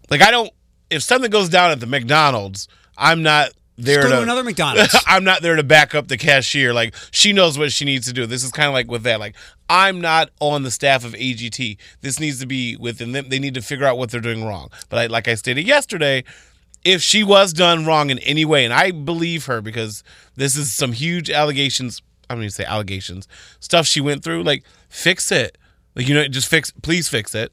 like I don't. If something goes down at the McDonald's, I'm not there go to to another McDonald's. I'm not there to back up the cashier. Like she knows what she needs to do. This is kind of like with that. Like I'm not on the staff of AGT. This needs to be within them. They need to figure out what they're doing wrong. But I, like I stated yesterday, if she was done wrong in any way, and I believe her because this is some huge allegations. I'm going to say allegations, stuff she went through. Like fix it. Like you know, just fix. Please fix it.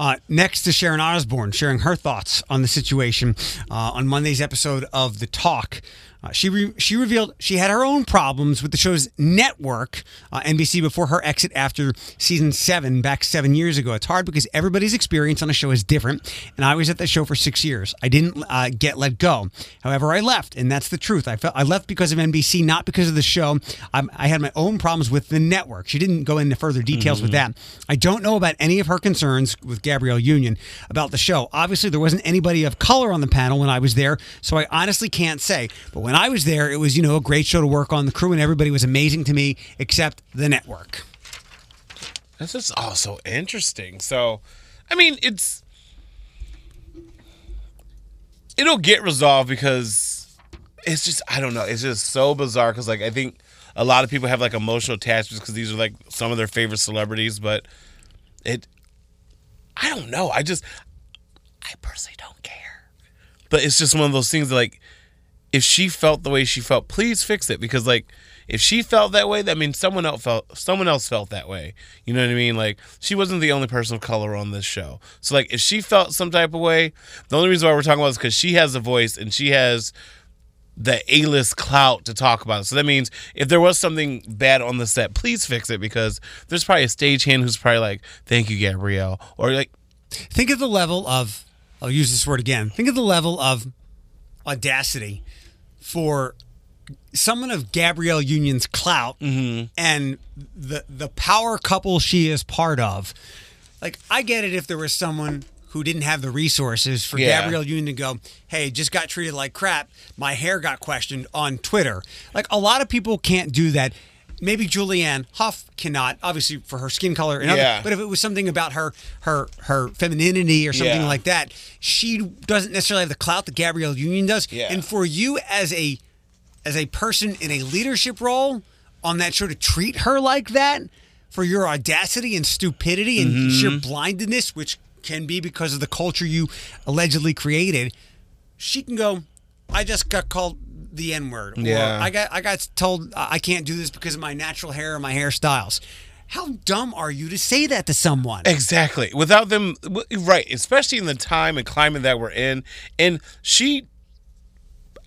Uh, next to Sharon Osbourne, sharing her thoughts on the situation uh, on Monday's episode of The Talk. Uh, she re- she revealed she had her own problems with the show's network, uh, NBC, before her exit after season seven back seven years ago. It's hard because everybody's experience on a show is different, and I was at the show for six years. I didn't uh, get let go. However, I left, and that's the truth. I felt I left because of NBC, not because of the show. I'm, I had my own problems with the network. She didn't go into further details with that. I don't know about any of her concerns with Gabrielle Union about the show. Obviously, there wasn't anybody of color on the panel when I was there, so I honestly can't say. But when I was there, it was you know a great show to work on. The crew and everybody was amazing to me, except the network. This is also interesting. So, I mean, it's it'll get resolved because it's just I don't know. It's just so bizarre because like I think a lot of people have like emotional attachments because these are like some of their favorite celebrities, but it I don't know. I just I personally don't care. But it's just one of those things that like if she felt the way she felt, please fix it because like if she felt that way, that means someone else felt someone else felt that way. You know what I mean? Like she wasn't the only person of color on this show. So like if she felt some type of way, the only reason why we're talking about is because she has a voice and she has the A-list clout to talk about it. So that means if there was something bad on the set, please fix it because there's probably a stagehand who's probably like, "Thank you, Gabrielle," or like, Think of the level of, I'll use this word again. Think of the level of audacity for someone of Gabrielle Union's clout mm-hmm. and the the power couple she is part of. Like, I get it if there was someone who didn't have the resources for Yeah. Gabrielle Union to go, hey, just got treated like crap. My hair got questioned on Twitter. Like, a lot of people can't do that. Maybe Julianne Hough cannot, obviously for her skin color and other, Yeah. but if it was something about her her her femininity or something Yeah. like that, she doesn't necessarily have the clout that Gabrielle Union does. Yeah. And for you as a as a person in a leadership role on that show to treat her like that for your audacity and stupidity and Mm-hmm. sheer blindedness, which can be because of the culture you allegedly created, she can go, I just got called the N word. Yeah. I got I got told I I can't do this because of my natural hair and my hairstyles. How dumb are you to say that to someone? Exactly. Without them, right? Especially in the time and climate that we're in. And she,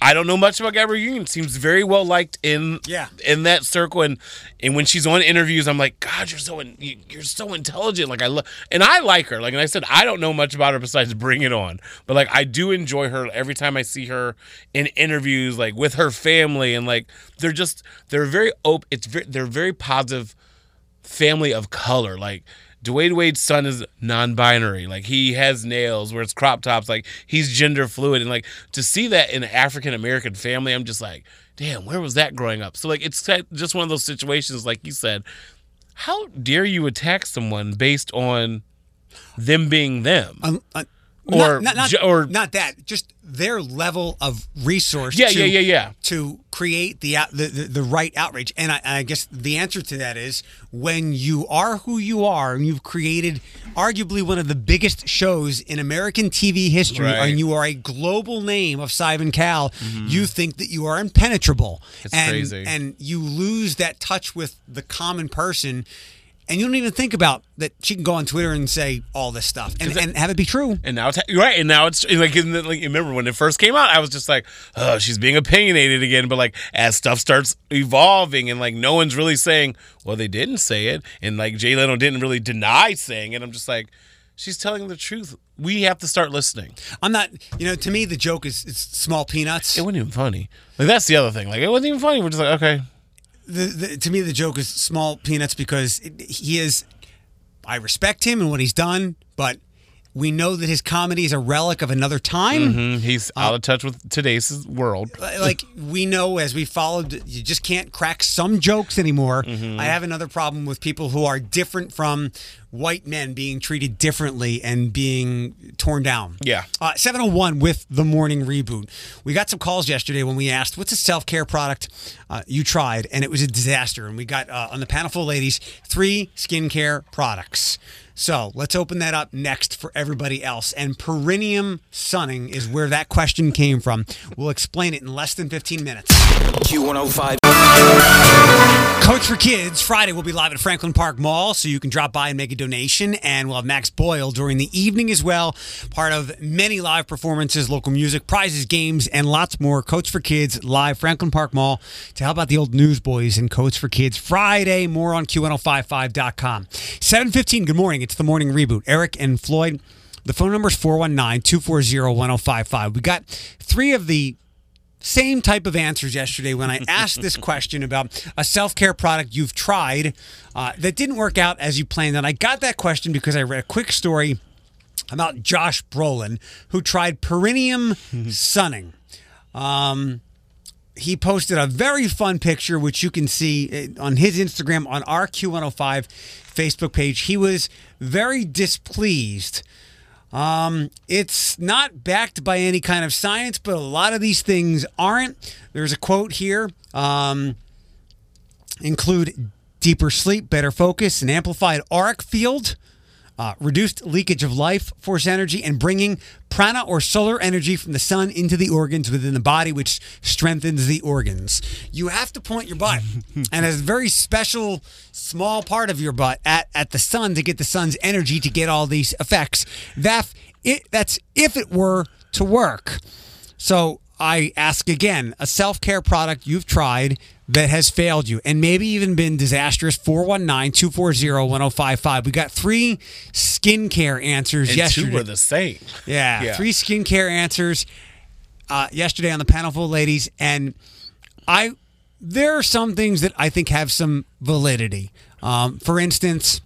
I don't know much about Gabrielle Union. Seems very well liked in Yeah. in that circle. And and when she's on interviews, I'm like, God, you're so in, you- you're so intelligent. Like I love, and I like her. Like and I said, I don't know much about her besides Bring It On, but like I do enjoy her every time I see her in interviews, like with her family, and like they're just they're very open. It's very they're very positive family of color. Like Dwyane Wade's son is non-binary. Like he has nails where it's crop tops. Like he's gender fluid, and like to see that in an African American family, I'm just like, damn, where was that growing up? So like it's just one of those situations, like you said. How dare you attack someone based on them being them? Um, uh, Or not, not, not, or- not that, just their level of resource. Yeah, to, yeah, yeah, yeah. To create the, out- the the the right outrage, and I, I guess the answer to that is when you are who you are, and you've created arguably one of the biggest shows in American TV history, Right. and you are a global name of Simon Cowell, you think that you are impenetrable, Mm-hmm. It's and crazy. and you lose that touch with the common person. And you don't even think about that she can go on Twitter and say all this stuff and, and have it be true. And now it's right, and now it's like, the, like remember when it first came out, I was just like, oh, she's being opinionated again. But like as stuff starts evolving, and like no one's really saying, well, they didn't say it, and like Jay Leno didn't really deny saying it. I'm just like, she's telling the truth. We have to start listening. I'm not, you know, to me the joke is it's small peanuts. It wasn't even funny. Like that's the other thing. Like it wasn't even funny. We're just like, okay, The, the, to me the joke is small peanuts because he is. I respect him and what he's done, but we know that his comedy is a relic of another time. Mm, he's out of touch with today's world. Like we know as we followed, you just can't crack some jokes anymore. Mm-hmm. I have another problem with people who are different from white men being treated differently and being torn down. Yeah. Uh, 701 with the morning reboot. We got some calls yesterday when we asked, what's a self care product uh, you tried? And it was a disaster. And we got uh, on the panel full of ladies three skincare products. So let's open that up next for everybody else. And perineum sunning is where that question came from. We'll explain it in less than 15 minutes. Q105. Coats for Kids Friday will be live at Franklin Park Mall, so you can drop by and make a donation. And we'll have Max Boyle during the evening as well. Part of many live performances, local music, prizes, games, and lots more. Coats for Kids live Franklin Park Mall to help out the old newsboys and Coats for Kids Friday. More on Q1055.com. 715, good morning. It's the morning reboot. Eric and Floyd. The phone number is 419 240 1055. We got three of the same type of answers yesterday when I asked this question about a self care product you've tried uh, that didn't work out as you planned. And I got that question because I read a quick story about Josh Brolin who tried perineum sunning. Um, he posted a very fun picture, which you can see uh, on his Instagram on our Q105 Facebook page. He was very displeased. Um, it's not backed by any kind of science, but a lot of these things aren't. There's a quote here. Um, include deeper sleep, better focus, an amplified auric field, uh, reduced leakage of life force energy, and bringing prana or solar energy from the sun into the organs within the body, which strengthens the organs. You have to point your butt and has a very special small part of your butt at, at the sun to get the sun's energy to get all these effects. That it, that's if it were to work. So I ask again, a self care product you've tried that has failed you and maybe even been disastrous 419 240 1055. We got three skincare answers And yesterday. two were the same. Yeah, Yeah. three skincare answers uh, yesterday on the panel full ladies, and I there are some things that I think have some validity. Um, for instance,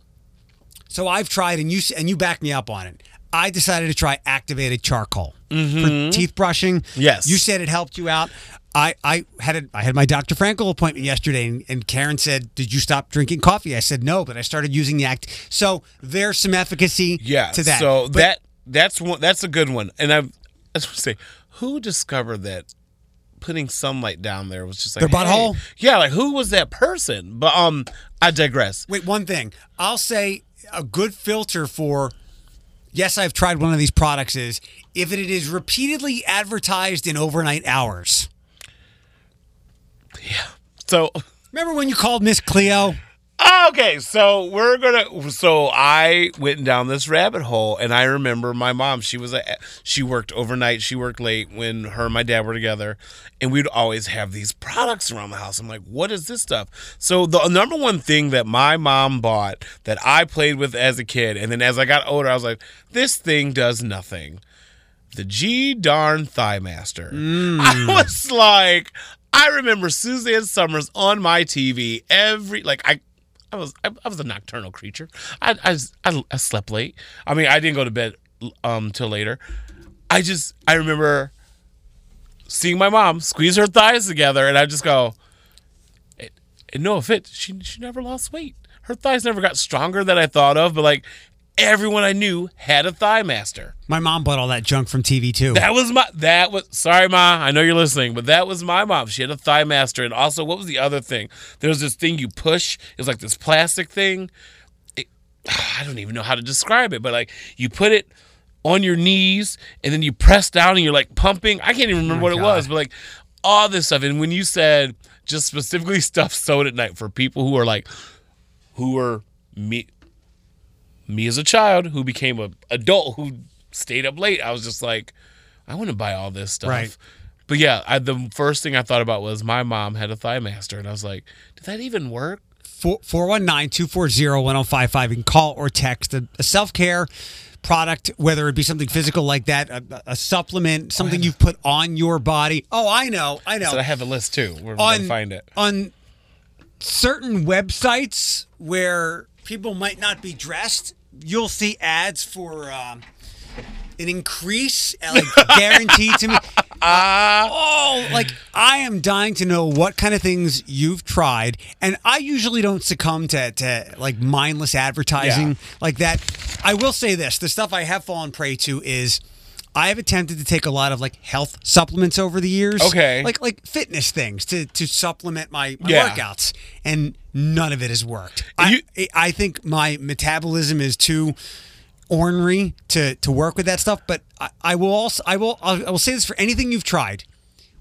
so I've tried, and you and you back me up on it. I decided to try activated charcoal for teeth brushing. Mm-hmm. Yes. you said it helped you out. I, I had a, I had my Dr. Frankel appointment yesterday, and, and Karen said, "Did you stop drinking coffee?" I said, "No," but I started using the act. So there's some efficacy Yeah. to that. So But- that that's one that's a good one. And I, I was say, who discovered that putting sunlight down there was just like Their butthole? hey. Yeah, like who was that person? But um, I digress. Wait, one thing. I'll say a good filter for yes, I've tried one of these products is if it is repeatedly advertised in overnight hours. Yeah. So Remember when you called Miss Cleo? Ah, okay, so we're gonna. So I went down this rabbit hole, and I remember my mom. She was a. She worked overnight. She worked late when her and my dad were together, and we'd always have these products around the house. I'm like, what is this stuff? So the number one thing that my mom bought that I played with as a kid, and then as I got older, I was like, this thing does nothing. The G darn Thigh Master. I was like, I remember Suzanne Somers on my TV every like I. I was I, I was a nocturnal creature. I, I I I slept late. I mean, I didn't go to bed um till later. I just I remember seeing my mom squeeze her thighs together, and I just go, and no offense, she she never lost weight. Her thighs never got stronger than I thought of, but like everyone I knew had a thigh master. My mom bought all that junk from TV too. That was my that was sorry, ma. I know you're listening, but that was my mom. She had a thigh master, and also what was the other thing? There was this thing you push. It was like this plastic thing. It, I don't even know how to describe it, but like you put it on your knees and then you press down and you're like pumping. I can't even oh remember what it was, but like all this stuff. And when you said just specifically stuff sewed at night for people who are like who are me me as a child who became a adult who stayed up late, I was just like, I want to buy all this stuff. Right. But yeah, I, the first thing I thought about was my mom had a thigh master, and I was like, did that even work? 419 240 1055. You can call or text a, a self care product, whether it be something physical like that, a, a supplement, oh, something you've put on your body. Oh, I know. I know. So I have a list too. We're gonna find it. on certain websites where people might not be dressed, you'll see ads for um, an increase, uh, like guaranteed to me. oh, like I am dying to know what kind of things you've tried, and I usually don't succumb to, to like mindless advertising Yeah. like that. I will say this: the stuff I have fallen prey to is. I have attempted to take a lot of like health supplements over the years. Okay. Like like fitness things to to supplement my, my Yeah. workouts, and none of it has worked. You- I I think my metabolism is too ornery to to work with that stuff. But I, I will also I will I will say this for anything you've tried,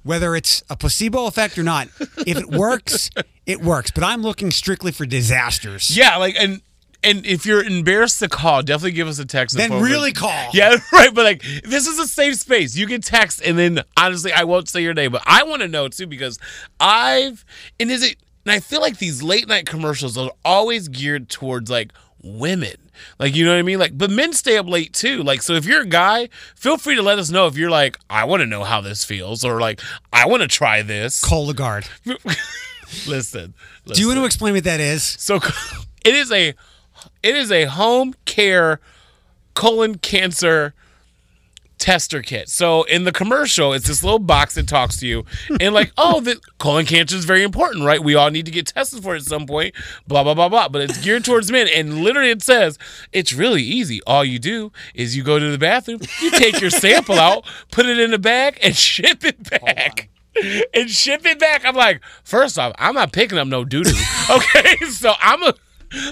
whether it's a placebo effect or not. If it works, it works. But I'm looking strictly for disasters. Yeah, like and and if you're embarrassed to call, definitely give us a text. Then really call. Yeah, right. But like, this is a safe space. You can text, and then honestly, I won't say your name, but I want to know too because I've and is it? And I feel like these late night commercials are always geared towards like women. Like you know what I mean? Like, but men stay up late too. Like, so if you're a guy, feel free to let us know if you're like, I want to know how this feels, or like, I want to try this. Call the guard. listen, Do you want to explain what that is? So it is a it is a home care colon cancer tester kit. So in the commercial, it's this little box that talks to you and like, oh, the colon cancer is very important, right? We all need to get tested for it at some point. Blah blah blah blah. But it's geared towards men, and literally it says it's really easy. All you do is you go to the bathroom, you take your sample out, put it in a bag, and ship it back. And ship it back. I'm like, first off, I'm not picking up no doo doo. Okay, so I'm a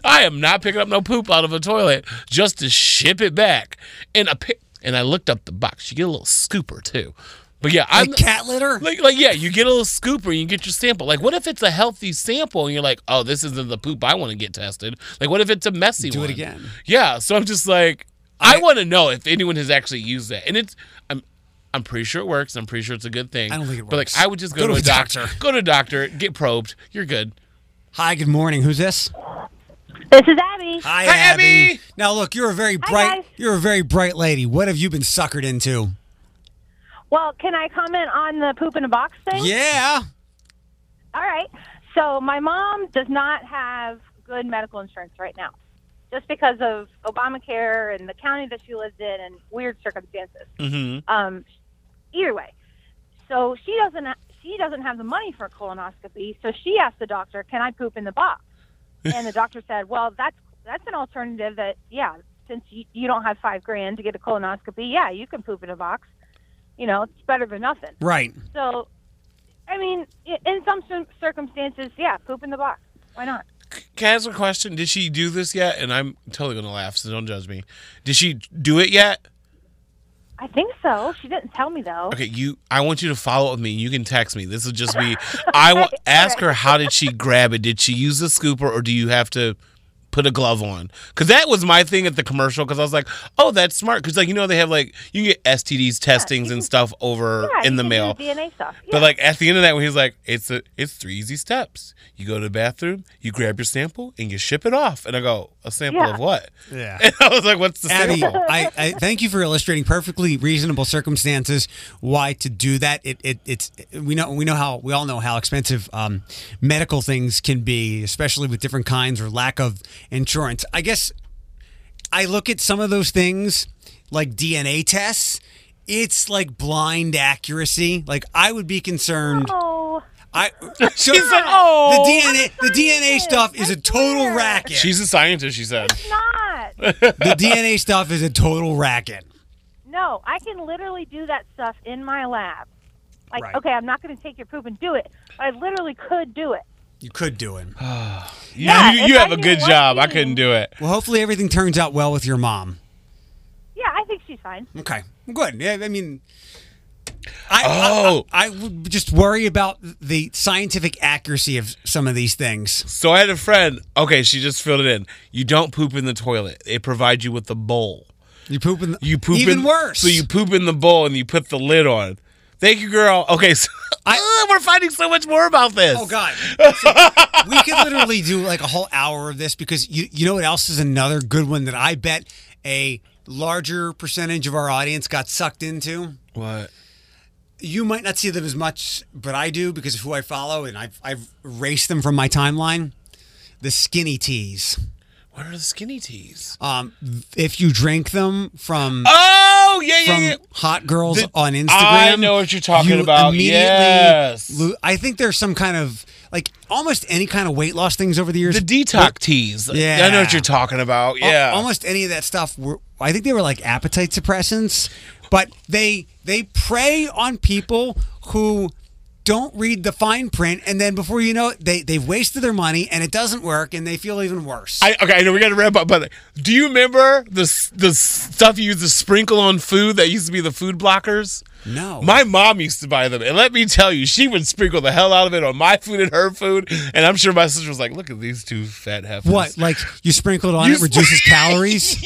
I am not picking up no poop out of a toilet just to ship it back. And a pi- and I looked up the box. You get a little scooper too. But yeah, I'm Like cat litter? like like yeah, you get a little scooper and you get your sample. Like what if it's a healthy sample and you're like, oh, this isn't the poop I want to get tested. Like what if it's a messy Do it again. Yeah, so I'm just like, I, I- want to know if anyone has actually used that, and it's I'm. I'm pretty sure it works. I'm pretty sure it's a good thing. I don't think it works. But like. I would just go, to, a doctor. Go to a doctor. Get probed. You're good. Hi, good morning. Who's this? This is Abby. Hi, Hi, Abby. Now look, you're a very bright guys. you're a very bright lady. What have you been suckered into? Well, can I comment on the poop in a box thing? Yeah. All right. So my mom does not have good medical insurance right now, just because of Obamacare and the county that she lives in and weird circumstances. Mm-hmm. Um, either way, so she doesn't she doesn't have the money for a colonoscopy, so she asked the doctor, "Can I poop in the box?" And the doctor said, "Well, that's that's an alternative. That yeah, since you, you don't have five grand to get a colonoscopy, yeah, you can poop in a box. You know, it's better than nothing." Right. So, I mean, in some circumstances, yeah, poop in the box. Why not? Can I ask a question? Did she do this yet? And I'm totally gonna laugh, so don't judge me. Did she do it yet? I think so. She didn't tell me though. Okay, you. I want you to follow up with me. You can text me. This will just be. I will ask her how did she grab it? Did she use the scooper, or do you have to put a glove on? Because that was my thing at the commercial. Because I was like, oh, that's smart. Because like you know they have like you can get STDs testings you and stuff over Yeah, in you the can mail. do DNA stuff. Yeah. But like at the end of that, when he's like, "It's a, it's three easy steps. You go to the bathroom, you grab your sample, and you ship it off." And I go, "A sample Yeah. of what?" Yeah. And I was like, "What's the Abby, sample?" I, I thank you for illustrating perfectly reasonable circumstances why to do that. It, it it's we know we know how we all know how expensive um, medical things can be, especially with different kinds or lack of insurance. I guess I look at some of those things like DNA tests. It's like blind accuracy. Like I would be concerned. oh, I so She's like, "Oh." the DNA the DNA stuff is a total swear. racket. She's a scientist. She said. it's not. the DNA stuff is a total racket. no, I can literally do that stuff in my lab. Like, Right. okay, I'm not going to take your poop and do it, but I literally could do it. You could do it. Yeah, you, you have a good job. I couldn't do it. Well, hopefully everything turns out well with your mom. Yeah, I think she's fine. Okay, good. Yeah, I mean, I, Oh. I, I, I would just worry about the scientific accuracy of some of these things. So I had a friend. Okay, she just filled it in. You don't poop in the toilet. It provides you with a bowl. You poop in. The, You poop even in, worse. So you poop in the bowl and you put the lid on. Thank you, girl. Okay, so I- Ugh, we're finding so much more about this. Oh God, we could literally do like a whole hour of this because you you know what else is another good one that I bet a larger percentage of our audience got sucked into. What? You might not see them as much, but I do because of who I follow, and I've I've erased them from my timeline. The skinny teas. What are the skinny teas? Um, if you drink them from Oh yeah, yeah, from yeah. hot girls The- on Instagram, I know what you're talking you about. Immediately, Yes. lo- I think there's some kind of like almost any kind of weight loss things over the years. The detox teas. Yeah. I know what you're talking about. Yeah. almost any of that stuff were I think they were like appetite suppressants, but they they prey on people who don't read the fine print and then before you know it they they've wasted their money and it doesn't work and they feel even worse. I, okay, I know we got to wrap up, but do you remember the the stuff you used to sprinkle on food that used to be the food blockers? No. My mom used to buy them, and let me tell you, she would sprinkle the hell out of it on my food and her food. And I'm sure my sister was like, "Look at these two fat heifers." what? Like you sprinkle it on You it reduces calories?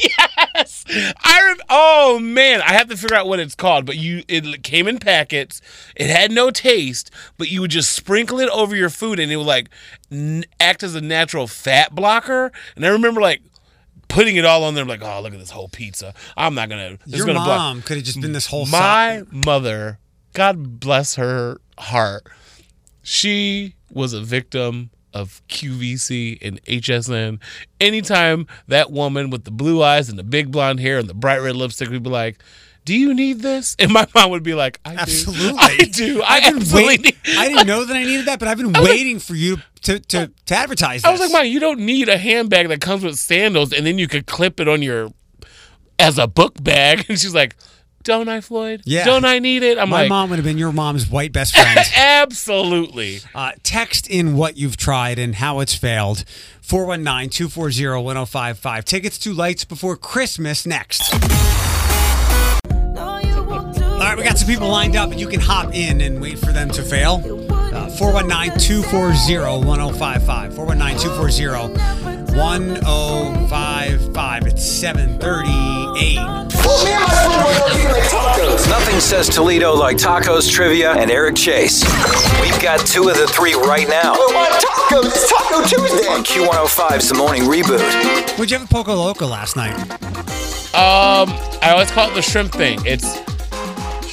yes, I. Rem- oh man, I have to figure out what it's called. But you, it came in packets. It had no taste, but you would just sprinkle it over your food, and it would like n- act as a natural fat blocker. And I remember like putting it all on there. like, oh, look at this whole pizza. I'm not gonna. Your gonna mom could have just been this whole My so- mother, God bless her heart, she was a victim of QVC and HSN. Anytime that woman with the blue eyes and the big blonde hair and the bright red lipstick would be like, do you need this? And my mom would be like, I Absolutely. do. I do. I I've been absolutely wait- I didn't know that I needed that, but I've been waiting for you to, to, to to advertise this. I was like, Mom, you don't need a handbag that comes with sandals and then you could clip it on your as a book bag. And she's like, don't I, Floyd? Yeah. Don't I need it? I'm My like, mom would have been your mom's white best friend. absolutely. Uh, text in what you've tried and how it's failed. 419 240 1055. Tickets to Lights Before Christmas next. All right, we got some people lined up, and you can hop in and wait for them to fail. Uh, 419 240 1055. 419 240 1055. It's 738. Nothing says Toledo like tacos, trivia, and Eric Chase. We've got two of the three right now. Tacos, it's Taco Tuesday. On Q105's The Morning Reboot. What'd you have at Poco Loco last night? Um, I always call it the shrimp thing. It's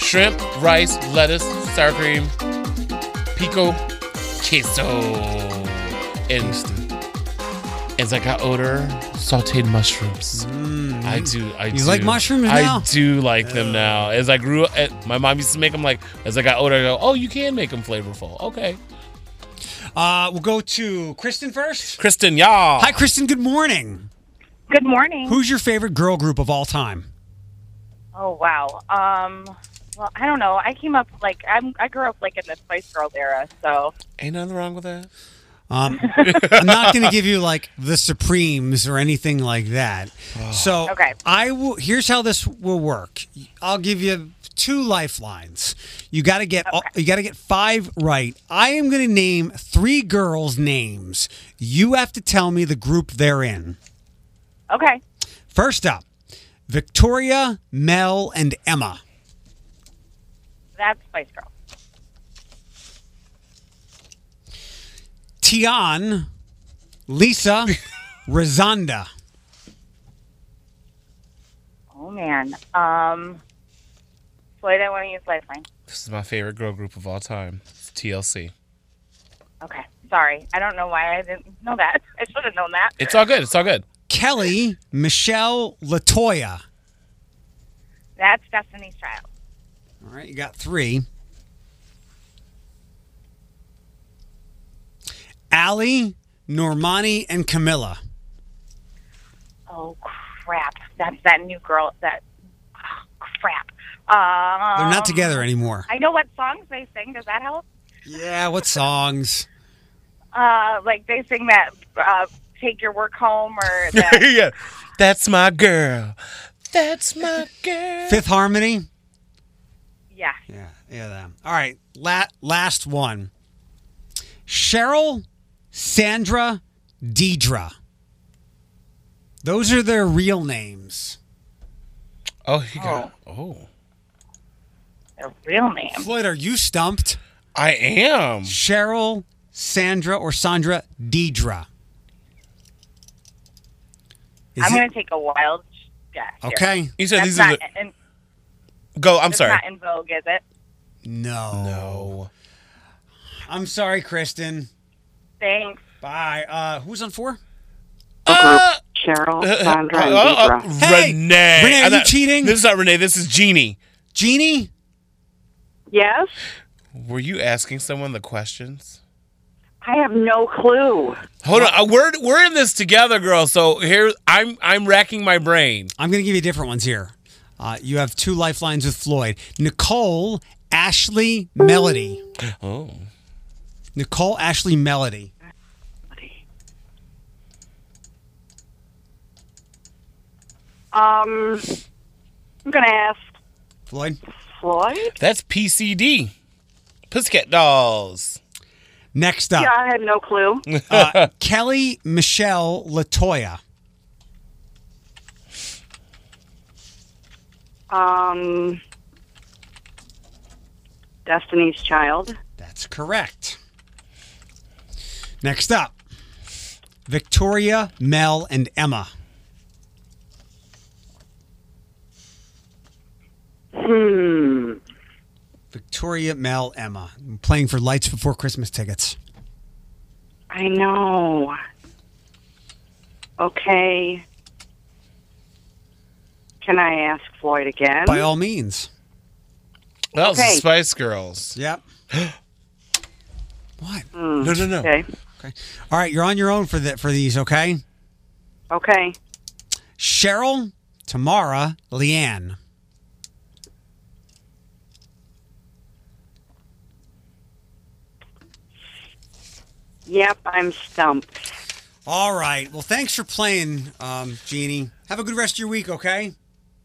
shrimp, rice, lettuce, sour cream, pico, queso, and as I got older, sautéed mushrooms. I do. I You do. like mushrooms I now? do like them now. As I grew up, my mom used to make them like. As I got older, I go, "Oh, you can make them flavorful." Okay, Uh, we'll go to Kristen first. Kristen, y'all. Hi, Kristen. Good morning. Good morning. Who's your favorite girl group of all time? Oh wow. Um. Well, I don't know. I came up like I'm. I grew up like in the Spice Girls era, so Ain't nothing wrong with that. Um, I'm not going to give you like the Supremes or anything like that. So Okay. I will. Here's how this will work. I'll give you two lifelines. You got to get. all You got to get five right. I am going to name three girls' names. You have to tell me the group they're in. okay. First up, Victoria, Mel, and Emma. That's Spice Girl. Tionne, Lisa, Rozonda. Oh man. Um. Floyd, I want to use Lifeline. This is my favorite girl group of all time. It's TLC. Okay. Sorry. I don't know why I didn't know that. I should have known that. It's all good. It's all good. Kelly, Michelle, Latoya. That's Destiny's Child. All right, you got three. Ally, Normani, and Camila. Oh crap! That's that new girl. That oh, crap. Um, They're not together anymore. I know what songs they sing. Does that help? Yeah, what songs? Uh, like they sing that uh, "Take Your Work Home" or that. yeah. That's my girl. That's my girl. Fifth Harmony. Yeah. Yeah, yeah. Them. All right, la- last one. Cheryl, Sandra, Deidre. Those are their real names. Oh, you got. Oh. Their oh. real name. Floyd, are you stumped? I am. Cheryl, Sandra, or Sandra Deidre? Is I'm it- going to take a wild guess. here. okay. You said That's these are not, the. in, Go. I'm that's sorry. not En Vogue, is it? No. No. I'm sorry, Kristen. Thanks. Bye. Uh, who's on four? Uh, Cheryl, uh, Sandra, and uh, uh, Deidre. Hey, Renee. Renee, are I you thought- cheating? This is not Renee. This is Jeannie. Jeannie? Yes? Were you asking someone the questions? I have no clue. Hold on. Uh, we're we're in this together, girl. So here I'm I'm racking my brain. I'm going to give you different ones here. Uh, you have two lifelines with Floyd. Nicole, Ashley, Melody. Oh. Nicole, Ashley, Melody. Um, I'm going to ask Floyd? Floyd. That's PCD. Pussycat Dolls. Next up, Yeah, I had no clue. uh, Kelly, Michelle, Latoya. Um, Destiny's Child. That's correct. Next up, Victoria, Mel, and Emma. Hmm. Victoria, Mel, Emma. I'm playing for Lights Before Christmas tickets. I know. Okay. Can I ask Floyd again? By all means. That was the Spice Girls. Yep. what? Hmm. No, no, no. Okay. Okay. All right, you're on your own for the for these, okay? Okay. Cheryl, Tamara, Leanne. Yep, I'm stumped. All right. Well, thanks for playing, um, Jeannie. Have a good rest of your week, okay?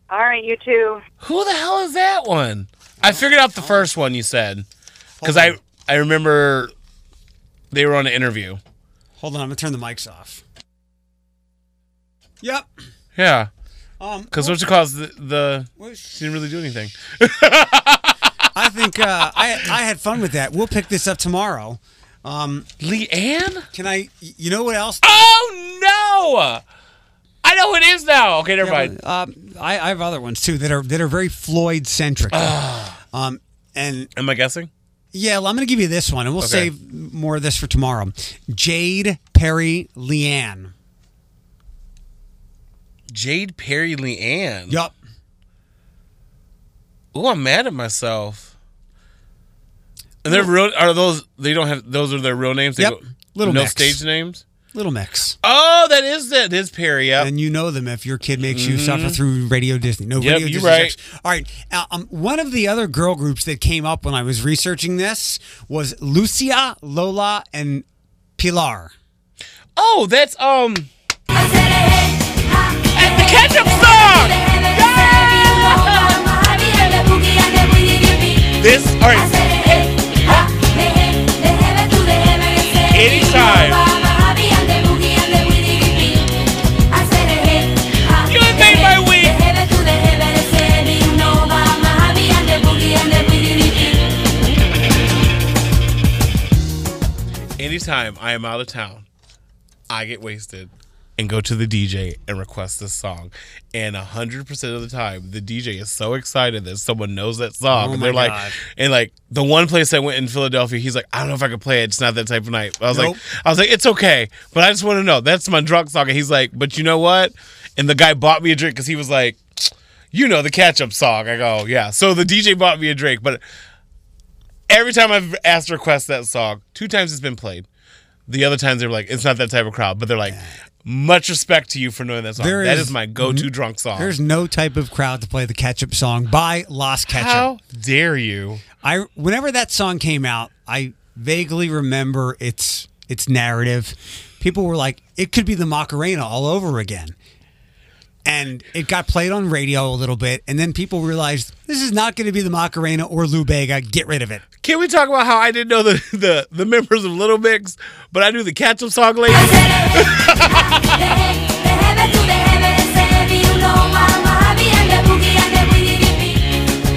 All right, you too. Who the hell is that one? I figured out the first one you said because I I remember they were on an interview. Hold on, I'm gonna turn the mics off. Yep. Yeah, Um, because what you call the the she didn't really do anything. I think uh, I I had fun with that. We'll pick this up tomorrow. Um, Leanne? can I? You know what else? Oh no! I know who it is now. Okay, never mind. Um, I, I have other ones too that are that are very Floyd centric. um, and Am I guessing? yeah, well, I'm going to give you this one, and we'll Okay. save more of this for tomorrow. Jade Perrie Leanne. Jade Perrie Leanne. Yup. Oh, I'm mad at myself. And they're real. Are those? They don't have. Those are their real names. They Yep. go- Little no mix. stage names. Little mix. Oh, that is that is Perrie. Yep. And you know them if your kid makes you suffer through Radio Disney. No, Mm-hmm. Yep, Radio you're Disney. right. checks. All right. Uh, um, one of the other girl groups that came up when I was researching this was Lucia, Lola, and Pilar. Oh, that's um. And the ketchup song. This all right. Anytime. Anytime I am out of town, I get wasted and go to the DJ and request this song. And hundred percent of the time, the DJ is so excited that someone knows that song. Oh and they're like, God. and like the one place I went in Philadelphia, he's like, I don't know if I can play it. It's not that type of night. I was Nope. like, I was like, it's okay, but I just want to know. That's my drunk song. And he's like, but you know what? And the guy bought me a drink because he was like, you know, the catch up song. I go, yeah. So the DJ bought me a drink, but every time I've asked to request that song, two times it's been played. The other times they're like, it's not that type of crowd, but they're like, much respect to you for knowing that song. There that is- is my go-to drunk song. There's no type of crowd to play the ketchup song by Las Ketchup. How dare you? I whenever that song came out, I vaguely remember its its narrative. People were like, it could be the Macarena all over again. And it got played on radio a little bit, and then people realized this is not going to be the Macarena or Lou Bega. Get rid of it. Can we talk about how I didn't know the the, the members of Little Mix, but I knew the catch-up song lady?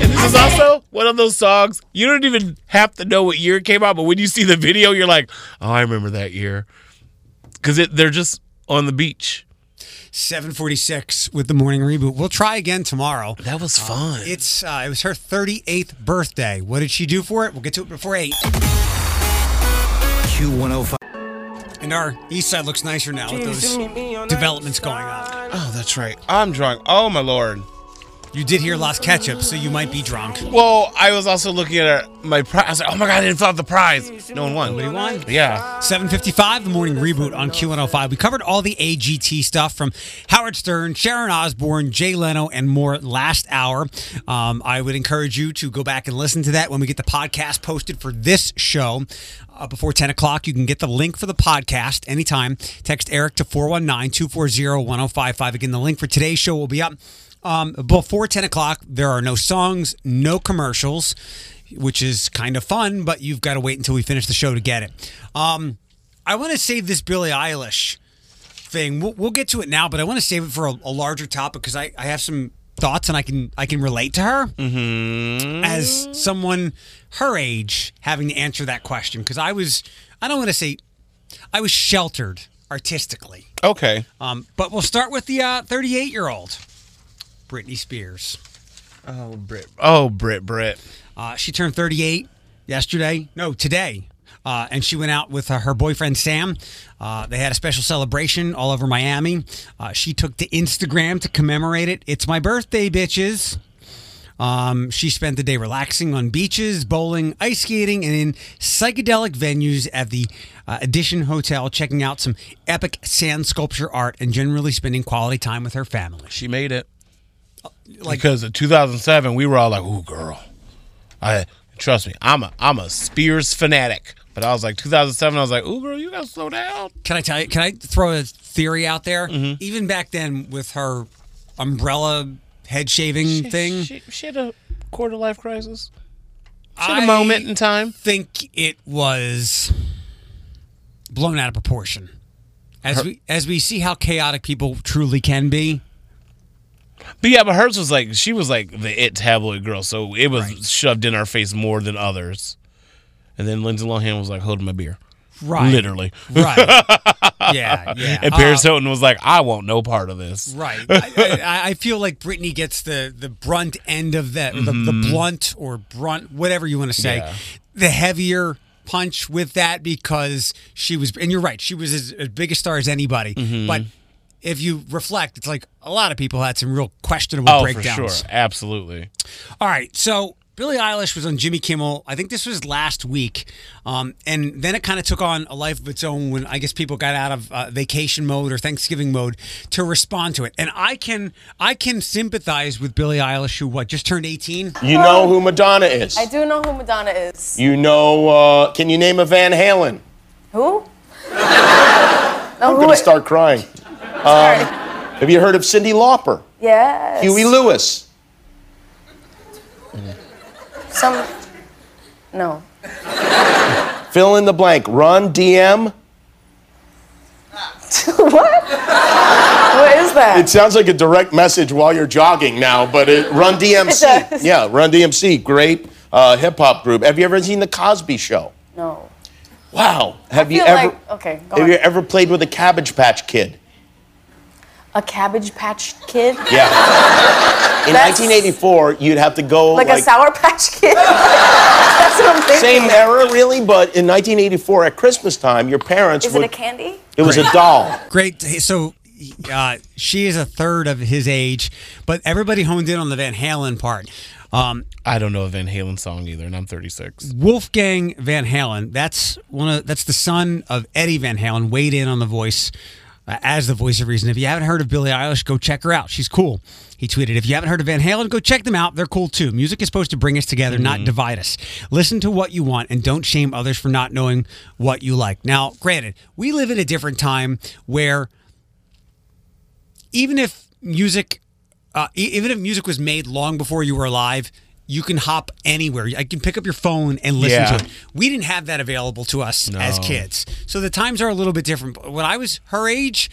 And this is also one of those songs you don't even have to know what year it came out, but when you see the video, you're like, "Oh, I remember that year," because they're just on the beach. 746 with the morning reboot. We'll try again tomorrow. That was fun. It's uh, it was her 38th birthday. What did she do for it? We'll get to it before 8. Q105. And our east side looks nicer now with those developments going on. oh, that's right. I'm drunk. Oh my lord. You did hear Las Ketchup, so you might be drunk. Well, I was also looking at my prize. I was like, "Oh my god, I didn't fill out the prize." No one won. Nobody won? Yeah. 755, the morning reboot on Q105. We covered all the AGT stuff from Howard Stern, Sharon Osbourne, Jay Leno, and more last hour. Um, I would encourage you to go back and listen to that when we get the podcast posted for this show. Uh, before 10 o'clock, you can get the link for the podcast anytime. Text Eric to 419 240 1055. Again, the link for today's show will be up. Um, before 10 o'clock, there are no songs, no commercials, which is kind of fun, but you've got to wait until we finish the show to get it. Um, I want to save this Billie Eilish thing. We'll, we'll get to it now, but I want to save it for a, a larger topic because I, I have some thoughts and I can I can relate to her as someone her age having to answer that question because I was I don't want to say I was sheltered artistically. Okay. Um, but we'll start with the 38 year old Britney Spears. Oh, Brit. Oh, Brit. Brit. Uh, she turned 38 yesterday. No, today. Uh, and she went out with uh, her boyfriend Sam. Uh, they had a special celebration all over Miami. Uh, she took to Instagram to commemorate it. It's my birthday, bitches. Um, she spent the day relaxing on beaches, bowling, ice skating, and in psychedelic venues at the uh, Edition Hotel, checking out some epic sand sculpture art and generally spending quality time with her family. She made it. Like- because in 2007, we were all like, "Ooh, girl." I trust me. I'm a I'm a Spears fanatic, but I was like 2007. I was like, "Ooh, girl, you gotta slow down." Can I tell you? Can I throw a theory out there? Mm-hmm. Even back then, with her umbrella head shaving thing, She, she had a quarter life crisis. She I a moment in time. think it was blown out of proportion. As we as we see how chaotic people truly can be. But yeah, but hers was like she was like the it tabloid girl, so it was Right. shoved in our face more than others. And then Lindsay Lohan was like holding my beer, Right. literally. Right. yeah. Yeah. And Paris Uh, Hilton was like, "I want no part of this." Right. I, I, I feel like Brittany gets the the brunt end of that, the, the blunt or brunt, whatever you want to say, Yeah. the heavier punch with that because she was, and you're right, she was as, as big a star as anybody. But if you reflect, it's like a lot of people had some real questionable Oh, for breakdowns. sure, absolutely. All right, so Billie Eilish was on Jimmy Kimmel. I think this was last week, um, and then it kind of took on a life of its own when I guess people got out of uh, vacation mode or Thanksgiving mode to respond to it. And I can I can sympathize with Billie Eilish, who what just turned eighteen. You know who Madonna is. I do know who Madonna is. You know, uh, can you name a Van Halen? Who? no, I'm who? going to start crying. Sorry. Have you heard of Cyndi Lauper? yes. Huey Lewis? Some. No. Fill in the blank. Run DM? what? What is that? It sounds like a direct message while you're jogging now, but it, Run DMC. It. Yeah, Run DMC. Great uh, hip hop group. Have you ever seen The Cosby Show? no. Wow. Have I you ever like okay. Have on. you ever played with a Cabbage Patch Kid? A Cabbage Patch Kid? Yeah. In That's- 1984, you'd have to go Like, a Sour Patch Kid? That's what I'm thinking. Same era, really, but in 1984 at Christmas time, your parents Is it a candy? it was a doll. Great. So uh, she is a third of his age, but everybody honed in on the Van Halen part. Um, I don't know a Van Halen song either, and I'm 36. Wolfgang Van Halen. That's one of that's the son of Eddie Van Halen. Weighed in on the voice as the voice of reason. If you haven't heard of Billie Eilish, go check her out. She's cool. He tweeted, "If you haven't heard of Van Halen, go check them out. They're cool too. Music is supposed to bring us together, not divide us. Listen to what you want, and don't shame others for not knowing what you like." Now, granted, we live in a different time where even if music, uh, even if music was made long before you were alive, you can hop anywhere. I can pick up your phone and listen Yeah. to it. We didn't have that available to us as kids, so the times are a little bit different. But When I was her age,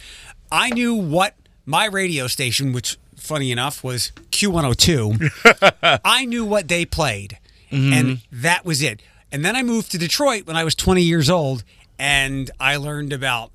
I knew what my radio station, which funny enough was Q102, I knew what they played, mm-hmm. and that was it. And then I moved to Detroit when I was 20 years old, and I learned about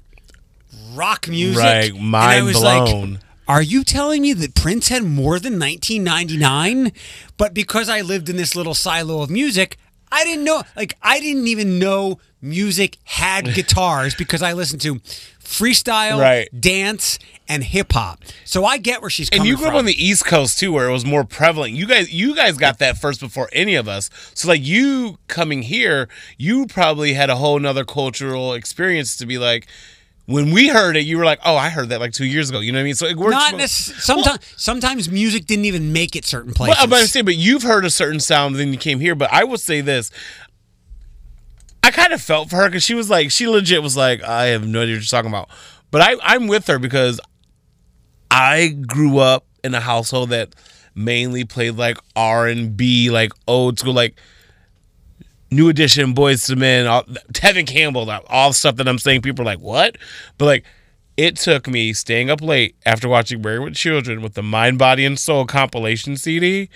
rock music. Right, mind was blown. Like, are you telling me that Prince had more than 1999? But because I lived in this little silo of music, I didn't know. Like, I didn't even know music had guitars because I listened to freestyle, Right. dance, and hip hop. So I get where she's coming And you grew from. up on the East Coast too, where it was more prevalent. You guys, you guys got that first before any of us. So like you coming here, you probably had a whole nother cultural experience to be like. When we heard it, you were like, "Oh, I heard that like two years ago." You know what I mean? So it works. Not mo- necessarily. Sometimes, sometimes music didn't even make it certain places. Well, I'm about say, but you've heard a certain sound, then you came here. But I will say this: I kind of felt for her because she was like, she legit was like, I have no idea what you're talking about. But I, I'm with her because I grew up in a household that mainly played like R and B, like old school, like New Edition, Boyz II Men, all, Tevin Campbell, all all the stuff that I'm saying. People are like, what? But like, it took me staying up late after watching Married with Children with the Mind, Body, and Soul compilation CD.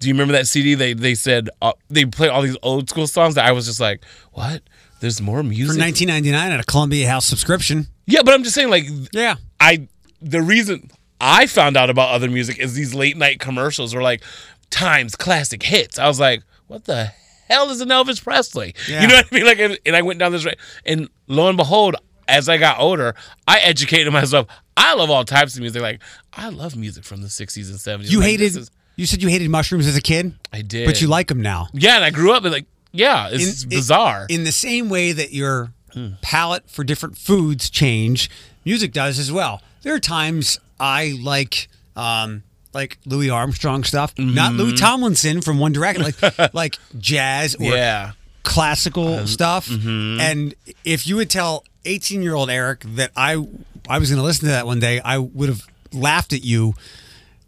Do you remember that CD? They they said uh, they play all these old school songs that I was just like, what? There's more music For music. 1999 at a Columbia House subscription. yeah, but I'm just saying, like, Yeah. I the reason I found out about other music is these late night commercials were like times classic hits. I was like, what the hell is an Elvis Presley? Yeah. You know what I mean? Like, and, and I went down this and lo and behold, as I got older, I educated myself. I love all types of music. Like, I love music from the '60s and '70s. You Like, hated. is- you said you hated mushrooms as a kid. I did, but you like them now. Yeah, and I grew up and like, yeah, it's In- bizarre. In the same way that your palate for different foods change, music does as well. There are times I like um like Louis Armstrong stuff, not Mm-hmm. Louis Tomlinson from One Direction, like like jazz or yeah, classical stuff. And if you would tell 18 year old Eric that I I was going to listen to that one day, I would have laughed at you.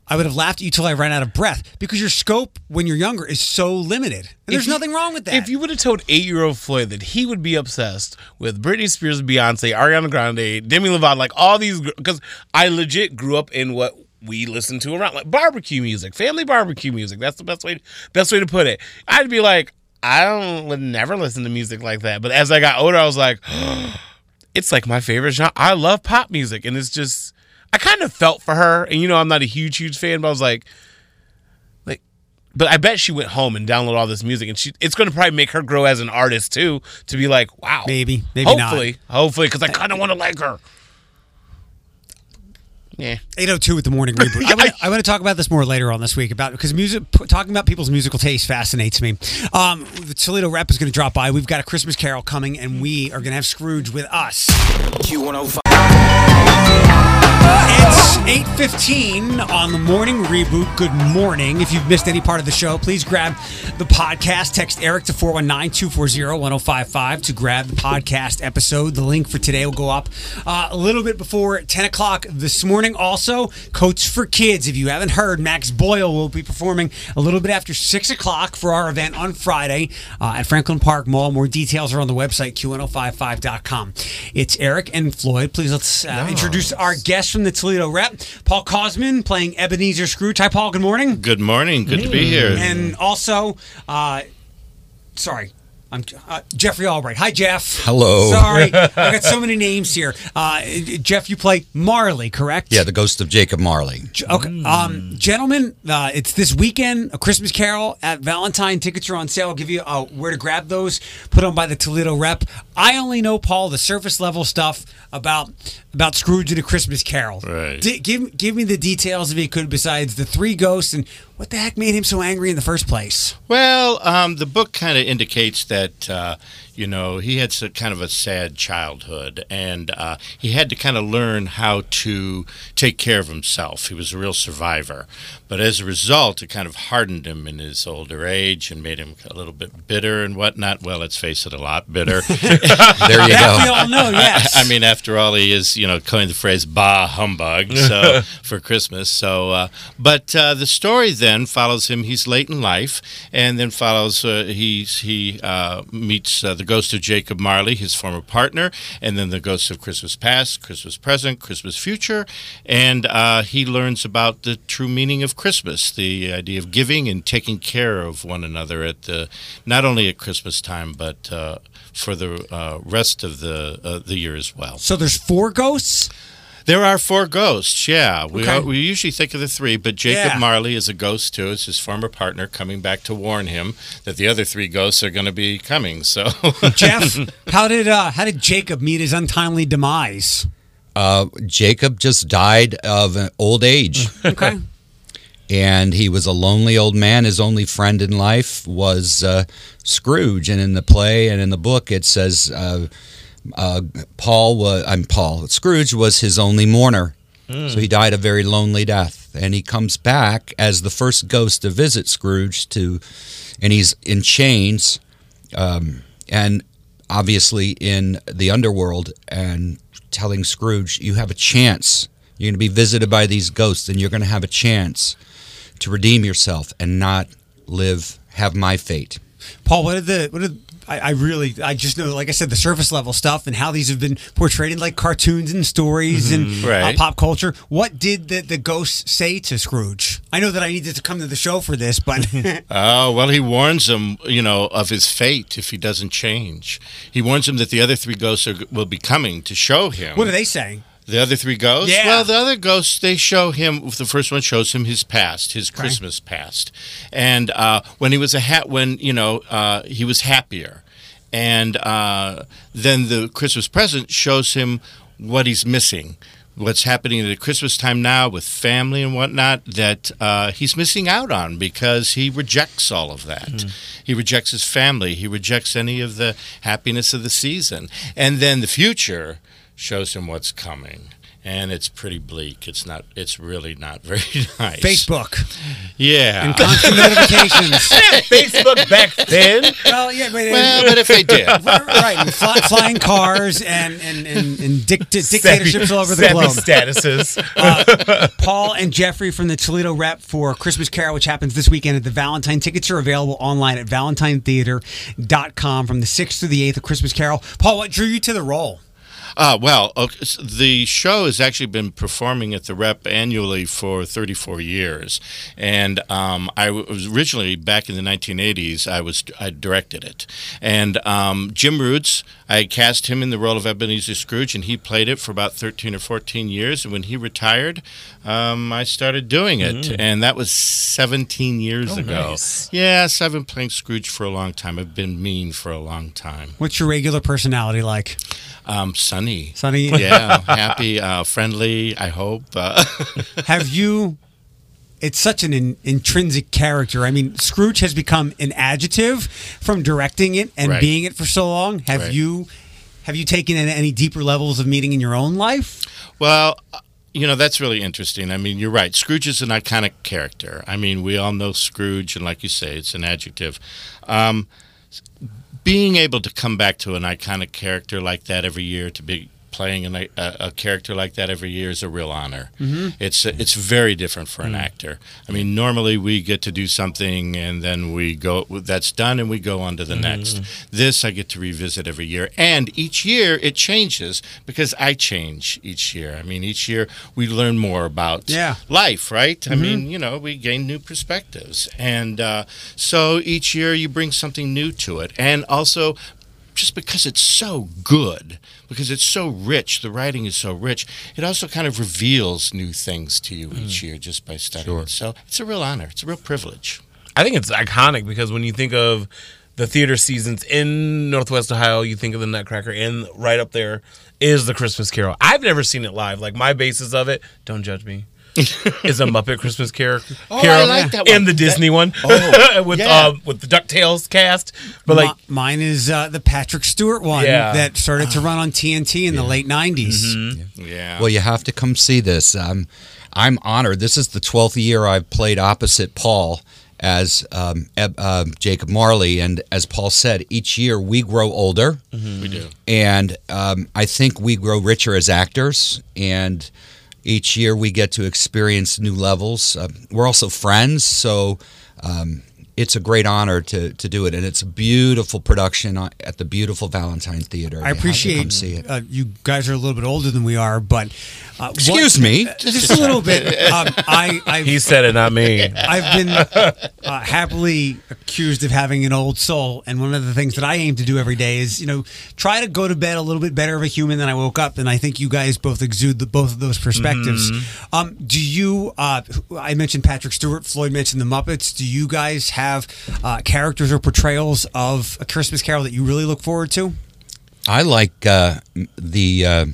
I would have laughed at you till I ran out of breath because your scope when you're younger is so limited. And there's you- nothing wrong with that. If you would have told eight year old Floyd that he would be obsessed with Britney Spears, Beyonce, Ariana Grande, Demi Lovato, like all these, because I legit grew up in what we listen to around like barbecue music, family barbecue music. That's the best way, best way to put it. I'd be like, I don't would never listen to music like that. But as I got older, I was like, it's like my favorite genre. I love pop music, and it's just I kind of felt for her. And you know, I'm not a huge, huge fan, but I was like, like, but I bet she went home and downloaded all this music, and she it's going to probably make her grow as an artist too. To be like, wow, maybe, maybe not. hopefully, hopefully, because I kind of want to like her. Yeah. 802 with the morning reboot. I, want to, I want to talk about this more later on this week about because music p- talking about people's musical taste fascinates me. Um, the Toledo rep is going to drop by. We've got a Christmas Carol coming, and we are going to have Scrooge with us. Q105. It's 8.15 on the morning reboot. Good morning. If you've missed any part of the show, please grab the podcast. Text Eric to 419-240-1055 to grab the podcast episode. The link for today will go up uh, a little bit before 10 o'clock this morning. Also, Coats for Kids. If you haven't heard, Max Boyle will be performing a little bit after 6 o'clock for our event on Friday uh, at Franklin Park Mall. More details are on the website, q1055.com. It's Eric and Floyd. Please let's uh, introduce our guest from the Toledo rep, Paul Cosman, playing Ebenezer Scrooge. Hi, Paul. Good morning. Good morning. Good to be here. And also, uh, sorry. I'm uh, Jeffrey Albright. Hi, Jeff. Hello. Sorry, I got so many names here. Uh, Jeff, you play Marley, correct? Yeah, the ghost of Jacob Marley. Okay, um, gentlemen, uh, it's this weekend. A Christmas Carol at Valentine. Tickets are on sale. I'll give you uh, where to grab those. Put on by the Toledo Rep. I only know Paul the surface level stuff about about Scrooge and a Christmas Carol. Right. D- give give me the details if you could. Besides the three ghosts and what the heck made him so angry in the first place. Well, um, the book kind of indicates that uh, you know he had some kind of a sad childhood, and uh, he had to kind of learn how to take care of himself. He was a real survivor, but as a result, it kind of hardened him in his older age and made him a little bit bitter and whatnot. Well, let's face it, a lot bitter. There you That go. we all know. Yes. I, I mean, after all, he is, you know, coined the phrase "bah humbug" so for Christmas. So, uh, but uh, the story then follows him. He's late in life, and then follows. Uh, he's he uh, meets uh, the ghost of Jacob Marley, his former partner, and then the ghost of Christmas past, Christmas present, Christmas future, and uh, he learns about the true meaning of Christmas, the idea of giving and taking care of one another at the not only at Christmas time, but uh, for the uh, rest of the uh, the year as well. so there's four ghosts. There are four ghosts. Yeah, we Okay. are, we usually think of the three, but Jacob Yeah. Marley is a ghost too. It's his former partner coming back to warn him that the other three ghosts are going to be coming. So, Jeff, how did uh, how did Jacob meet his untimely demise? Uh, Jacob just died of an old age, Okay. and he was a lonely old man. His only friend in life was uh, Scrooge. And in the play and in the book, it says uh, Paul was. I'm Paul. Scrooge was his only mourner, so he died a very lonely death. And he comes back as the first ghost to visit Scrooge to, and he's in chains, um, and obviously in the underworld and telling Scrooge, you have a chance. You're going to be visited by these ghosts and you're going to have a chance to redeem yourself and not live, have my fate. Paul, what did the what did I, I really I just know like I said the surface level stuff and how these have been portrayed in like cartoons and stories and uh, pop culture. What did the the ghosts say to Scrooge? I know that I needed to come to the show for this, but oh well, he warns him, you know, of his fate if he doesn't change. He warns him that the other three ghosts are, will be coming to show him. what are they saying? The other three ghosts? Yeah. Well, the other ghosts, they show him, the first one shows him his past, his Christmas past. And uh, when he was a hat, when, you know, uh, he was happier. And uh, then the Christmas present shows him what he's missing. What's happening at Christmas time now with family and whatnot that uh, he's missing out on because he rejects all of that. He rejects his family. He rejects any of the happiness of the season. And then the future shows him what's coming. and it's pretty bleak. It's not. It's really not very nice. Facebook Yeah. and constant notifications. Facebook back then. Well, yeah, but, well, but if they did, right, fly, flying cars and and and, and dict- dictatorships all over the globe. statuses. Uh, Paul and Jeffrey from the Toledo Rep for Christmas Carol, which happens this weekend at the Valentine. Tickets are available online at valentinetheater.com from the 6th to the 8th of Christmas Carol. Paul, what drew you to the role? Uh, well, okay, s- the show has actually been performing at the Rep annually for 34 years, and um, I was originally back in the 1980s. I was I directed it, and um, Jim Roots. I cast him in the role of Ebenezer Scrooge, and he played it for about 13 or 14 years. And when he retired, um, I started doing it, Mm. and that was 17 years Oh, ago. nice. Yes, I've been playing Scrooge for a long time. I've been mean for a long time. What's your regular personality like? Um, sunny. Sunny? Yeah, happy, uh, friendly. I hope. Uh, Have you? It's such an in, intrinsic character. I mean, Scrooge has become an adjective from directing it and Right. being it for so long. Have Right. you? Have you taken in any deeper levels of meaning in your own life? well, uh, you know that's really interesting. I mean, you're right. Scrooge is an iconic character. I mean, we all know Scrooge, and like you say, it's an adjective. Um, being able to come back to an iconic character like that every year, to be playing an, a, a character like that every year is a real honor. Mhm. It's it's very different for an actor. I mean, normally we get to do something and then we go that's done and we go on to the next. This I get to revisit every year, and each year it changes because I change each year. I mean, each year we learn more about Yeah. life, right? I Mhm. mean, you know, we gain new perspectives, and uh, so each year you bring something new to it, and also just because it's so good, because it's so rich, the writing is so rich, it also kind of reveals new things to you each mm. year just by studying it. So it's a real honor. It's a real privilege. I think it's iconic because when you think of the theater seasons in Northwest Ohio, you think of the Nutcracker, and right up there is the Christmas Carol. I've never seen it live. Like my basis of it, don't judge me. is a Muppet Christmas Carol, Oh, I like that and the Disney That- one Oh, with yeah. uh, with the Ducktales cast. But like, Mi- mine is uh, the Patrick Stewart one Yeah. that started to run on TNT in the late '90s. Yeah. Well, you have to come see this. Um, I'm honored. This is the 12th year I've played opposite Paul as um, Eb- uh, Jacob Marley. And as Paul said, each year we grow older. We do. And um, I think we grow richer as actors. And each year we get to experience new levels. Uh, we're also friends. So um, it's a great honor to, to do it. And it's a beautiful production at the beautiful Valentine Theater. I You appreciate come see it. Uh, you guys are a little bit older than we are, but uh, what- Excuse me? just a little bit. Um, I I've, he said it, not me. I've been uh, happily accused of having an old soul, and one of the things that I aim to do every day is, you know, try to go to bed a little bit better of a human than I woke up. And I think you guys both exude the, both of those perspectives. Um, do you? Uh, I mentioned Patrick Stewart. Floyd mentioned the Muppets. Do you guys have uh, characters or portrayals of a Christmas Carol that you really look forward to? I like uh, the uh,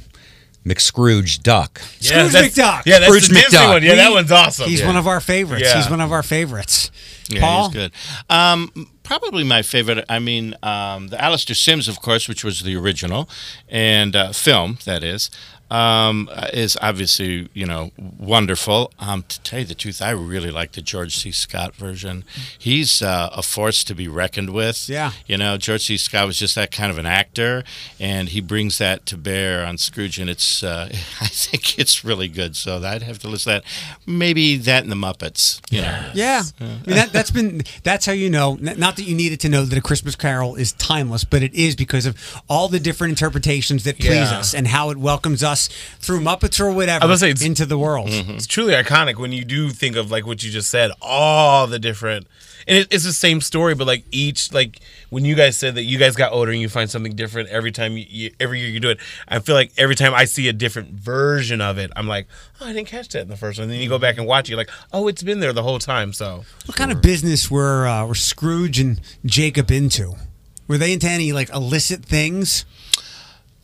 McScrooge duck. Yeah, Scrooge McDuck. Yeah, that's Scrooge the Disney McDuck. one. Yeah, that one's awesome. He's Yeah. one of our favorites. Yeah. He's one of our favorites. Yeah, Paul? he's good. Um, probably my favorite. I mean, um, the Alastair Sims, of course, which was the original and uh, film that is. Um, is obviously you know wonderful. Um, to tell you the truth, I really like the George C. Scott version. He's uh, a force to be reckoned with. Yeah. you know George C. Scott was just that kind of an actor, and he brings that to bear on Scrooge, and it's uh, I think it's really good. So I'd have to list that. Maybe that and the Muppets. You know. Yeah, I mean, that, that's been that's how you know. Not that you needed to know that a Christmas Carol is timeless, but it is because of all the different interpretations that please Yeah. us and how it welcomes us through Muppets or whatever I was say, it's- into the world. It's truly iconic when you do think of like what you just said, all the different, and it, it's the same story, but like each like when you guys said that you guys got older and you find something different every time you, you every year you do it. I feel like every time I see a different version of it, I'm like, oh, I didn't catch that in the first one. And then you go back and watch, it, you're like, oh, it's been there the whole time. So What kind of business were uh, were Scrooge and Jacob into? Were they into any like illicit things?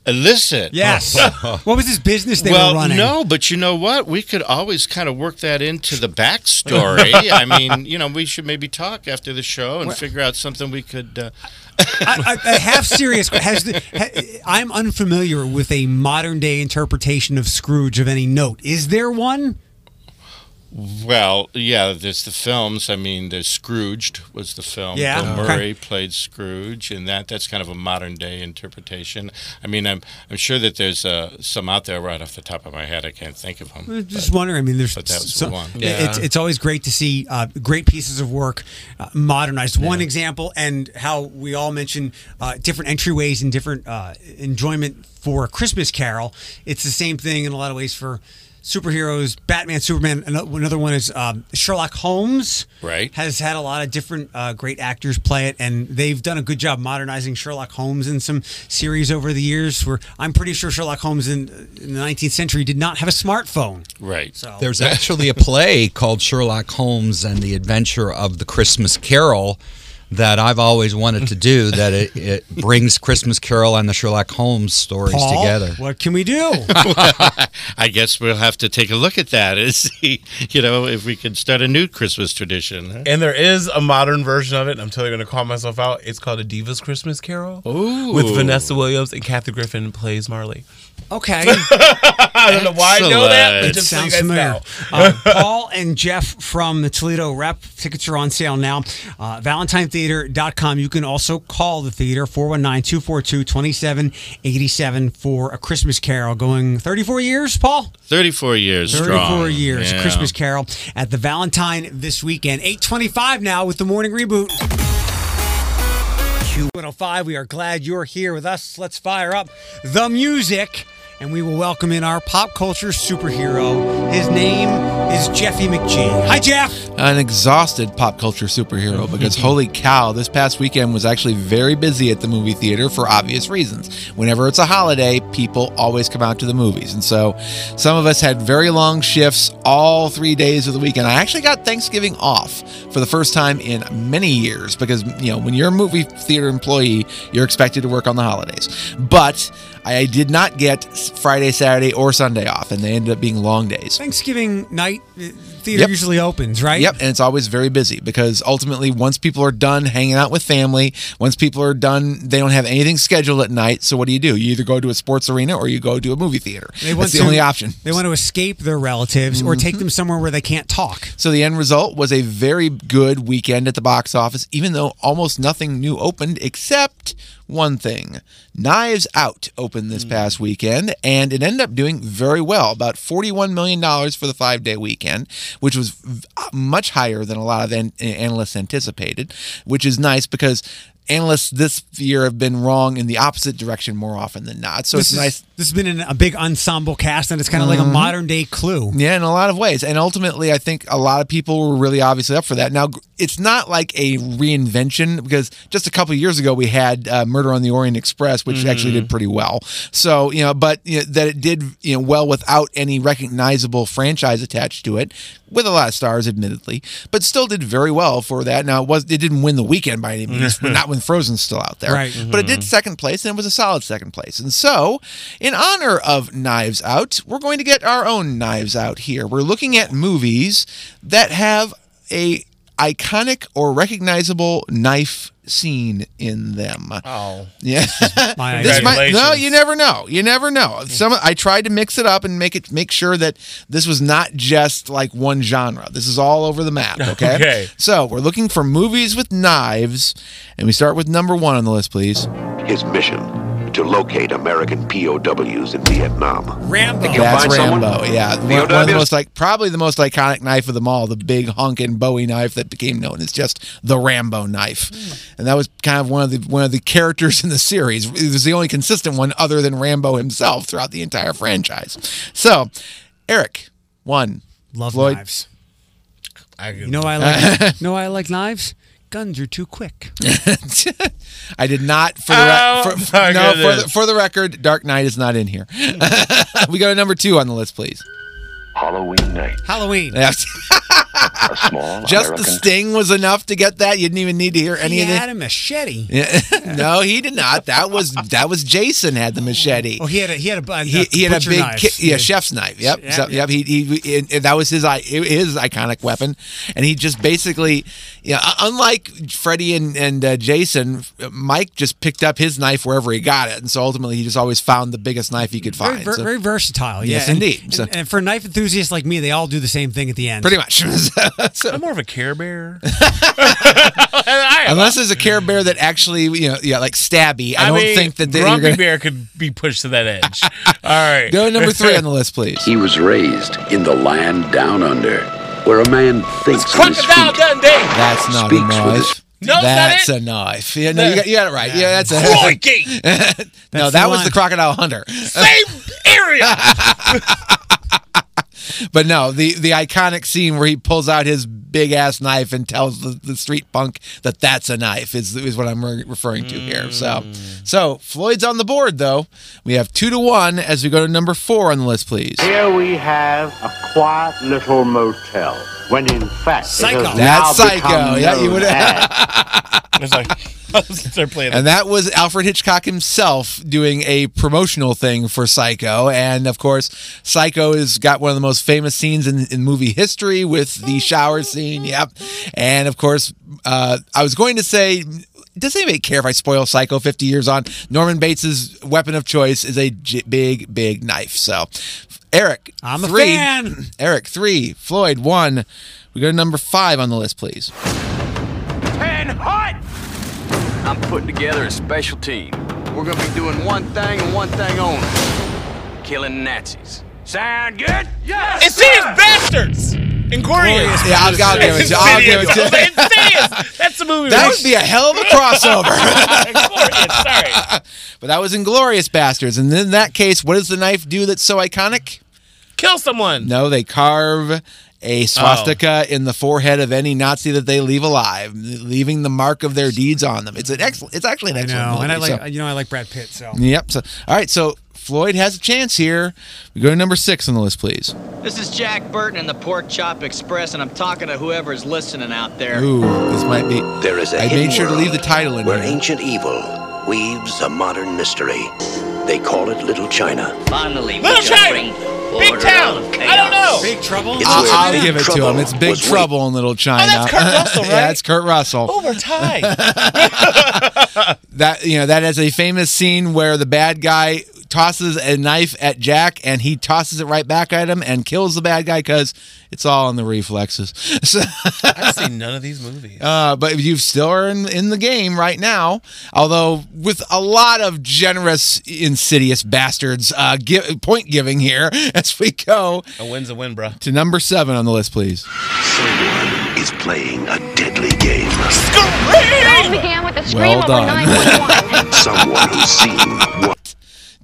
Illicit. Yes. what was his business they well, were running? no, but you know what? We could always kind of work that into the backstory. I mean, you know, we should maybe talk after the show and figure out something we could. Uh, I, I, a half serious. Has the, ha, I'm unfamiliar with a modern day interpretation of Scrooge of any note. Is there one? Well, yeah, there's the films. I mean, there's Scrooged was the film. Yeah, Bill okay. Murray played Scrooge, and that that's kind of a modern day interpretation. I mean, I'm I'm sure that there's uh, some out there right off the top of my head. I can't think of them. Just wondering. I mean, there's but that was some- the one. It's it's always great to see uh, great pieces of work uh, modernized. One example, and how we all mention uh, different entryways and different uh, enjoyment for a Christmas Carol. It's the same thing in a lot of ways for superheroes. Batman, Superman. Another one is um, Sherlock Holmes. Right. Has had a lot of different uh, great actors play it, and they've done a good job modernizing Sherlock Holmes in some series over the years. Where I'm pretty sure Sherlock Holmes in, in the 19th century did not have a smartphone. Right. So There's actually a play called Sherlock Holmes and the Adventure of the Christmas Carol that I've always wanted to do. That it, it brings Christmas Carol and the Sherlock Holmes stories Paul, together. What can we do? I guess we'll have to take a look at that and see, you know, if we can start a new Christmas tradition. huh? And there is a modern version of it. and I'm totally going to call myself out. It's called A Diva's Christmas Carol. Ooh. With Vanessa Williams and Kathy Griffin plays Marley. Okay. I don't know why I know that, but It just so you sounds guys familiar. know. Uh, Paul and Jeff from the Toledo Rep. Tickets are on sale now. Uh, ValentineTheater.com. You can also call the theater 419 242 2787 for a Christmas Carol going 34 years, Paul? 34 years 34 strong. years. Yeah. Christmas Carol at the Valentine this weekend. 825 now with the morning reboot. Q105, we are glad you're here with us. Let's fire up the music and we will welcome in our pop culture superhero. His name is Jeffy McGee. Hi, Jeff. An exhausted pop culture superhero because holy cow, this past weekend was actually very busy at the movie theater for obvious reasons. Whenever it's a holiday, people always come out to the movies. And so some of us had very long shifts all three days of the weekend. I actually got Thanksgiving off for the first time in many years because, you know, when you're a movie theater employee, you're expected to work on the holidays. But I did not get Friday, Saturday, or Sunday off, and they ended up being long days. Thanksgiving night, theater Yep. usually opens, right? Yep, and it's always very busy because ultimately, once people are done hanging out with family, once people are done, they don't have anything scheduled at night. So what do you do? You either go to a sports arena or you go to a movie theater. They That's the to- only option. They want to escape their relatives or take mm-hmm. them somewhere where they can't talk. So the end result was a very good weekend at the box office, even though almost nothing new opened except one thing. Knives Out opened this hmm. past weekend, and it ended up doing very well, about $41 million for the five day weekend, which was uh, much higher than a lot of an- analysts anticipated, which is nice because analysts this year have been wrong in the opposite direction more often than not. So this it's is- nice. This has been an, a big ensemble cast, and it's kind of like a Mhm. modern day clue. Yeah, in a lot of ways. And ultimately, I think a lot of people were really obviously up for that. Now, it's not like a reinvention because just a couple of years ago we had uh, Murder on the Orient Express, which actually did pretty well. So, you know, but you know, that it did, you know, well without any recognizable franchise attached to it, with a lot of stars, admittedly, but still did very well for that. Now, it was it didn't win the weekend by any means, but not when Frozen's still out there. Right. But it did mm-hmm. second place, and it was a solid second place. And so, in honor of Knives Out, we're going to get our own Knives Out here. We're looking at movies that have a iconic or recognizable knife scene in them. Oh. Yeah. My this might no, you never know. You never know. Some I tried to mix it up and make it make sure that this was not just like one genre. This is all over the map, okay? Okay. So, we're looking for movies with knives and we start with number 1 on the list, please. His mission to locate American POWs in Vietnam. Rambo. That's find someone? Rambo. Yeah, one, one of the most like probably the most iconic knife of them all, the big honkin' Bowie knife that became known as just the Rambo knife, and that was kind of one of the one of the characters in the series. It was the only consistent one other than Rambo himself throughout the entire franchise. So, Eric, one, Love Floyd. knives. I You know why I like you know I like knives? Guns are too quick. I did not for the Oh, re- for, my no for the, for the record. Dark Knight is not in here. we go to number two on the list, please. Halloween night. Halloween. Yes. A small Just the sting was enough to get that. You didn't even need to hear He anything. had a machete. Yeah. no, he did not. That was that was Jason had the machete. Oh, he had a he had a, a he, he had a big knife. ki- yeah, chef's knife. Yep, Yeah, so, yeah. yep. He, he, and- and that was his i- his iconic weapon, and he just basically, yeah. Unlike Freddy and and uh, Jason, Mike just picked up his knife wherever he got it, and so ultimately he just always found the biggest knife he could Very, find. ver- So- very versatile. Yes, and- indeed. And, So- and for knife enthusiasts like me, they all do the same thing at the end. Pretty much. I'm more of a Care Bear. Unless there's a Care Bear that actually, you know, yeah, like stabby. I, don't mean, think that they- you're Grumpy gonna Bear could be pushed to that edge. All right. go number three on the list, please. He was raised in the land down under, where a man thinks on his feet. Dundee. That's not Speaks a with knife. his- No, that's it? a knife. Yeah, no, you got, you got it right. Yeah, that's a Crikey. no, That's that the was line. the crocodile hunter. Same area. But no, the the iconic scene where he pulls out his big ass knife and tells the, the street punk that that's a knife is is what I'm re- referring to here. So, mm. so Floyd's on the board though. We have two to one as we go to number four on the list, please. Here we have a quiet little motel, when in fact it Psycho. has That's now Psycho. Yeah, you known would- as It's like they're playing. And that was Alfred Hitchcock himself doing a promotional thing for Psycho. And of course, Psycho has got one of the most famous scenes in, in movie history with the shower scene. Yep. And of course, uh, I was going to say, does anybody care if I spoil Psycho 50 years on? Norman Bates's weapon of choice is a j- big, big knife. So, Eric, I'm a fan. Eric, three. Floyd, one. We go to number five on the list, please. Ten hot! I'm putting together a special team. We're gonna be doing one thing and one thing only. Killing Nazis. Sound good? Yes! It's these bastards. Inglorious. Oh, yeah, I'll, I'll give it to you. I'll give it to you. Oh, that's the movie. That would be a hell of a crossover. Sorry. but that was Inglourious Basterds. And in that case, what does the knife do that's so iconic? Kill someone. No, they carve a swastika oh. in the forehead of any Nazi that they leave alive, leaving the mark of their deeds on them. It's an excellent. It's actually an I know, movie. and I like so- you know I like Brad Pitt. So Yep. So, all right. So Floyd has a chance here. We go to number six on the list, please. This is Jack Burton in the Pork Chop Express, and I'm talking to whoever's listening out there. Ooh, this might be. There is a I made sure to leave the title in where here. ancient evil weaves a modern mystery. They call it Little China. Finally, Little China. Big town. I don't know. Big Trouble. It's I'll, I'll give it to him. It's Big was Trouble in Little oh, China. that's Kurt Russell, yeah, right? it's Kurt Russell. Oh, we're tied. that you know that is a famous scene where the bad guy tosses a knife at Jack and he tosses it right back at him and kills the bad guy because it's all in the reflexes. So, I've seen none of these movies. uh, but you still are in, in the game right now, although with a lot of generous, insidious bastards uh, gi- point giving here as we go A win's a win, bro. to number seven on the list, please. Someone is playing a deadly game. It began with a scream Well over done. 911. Someone who's seen what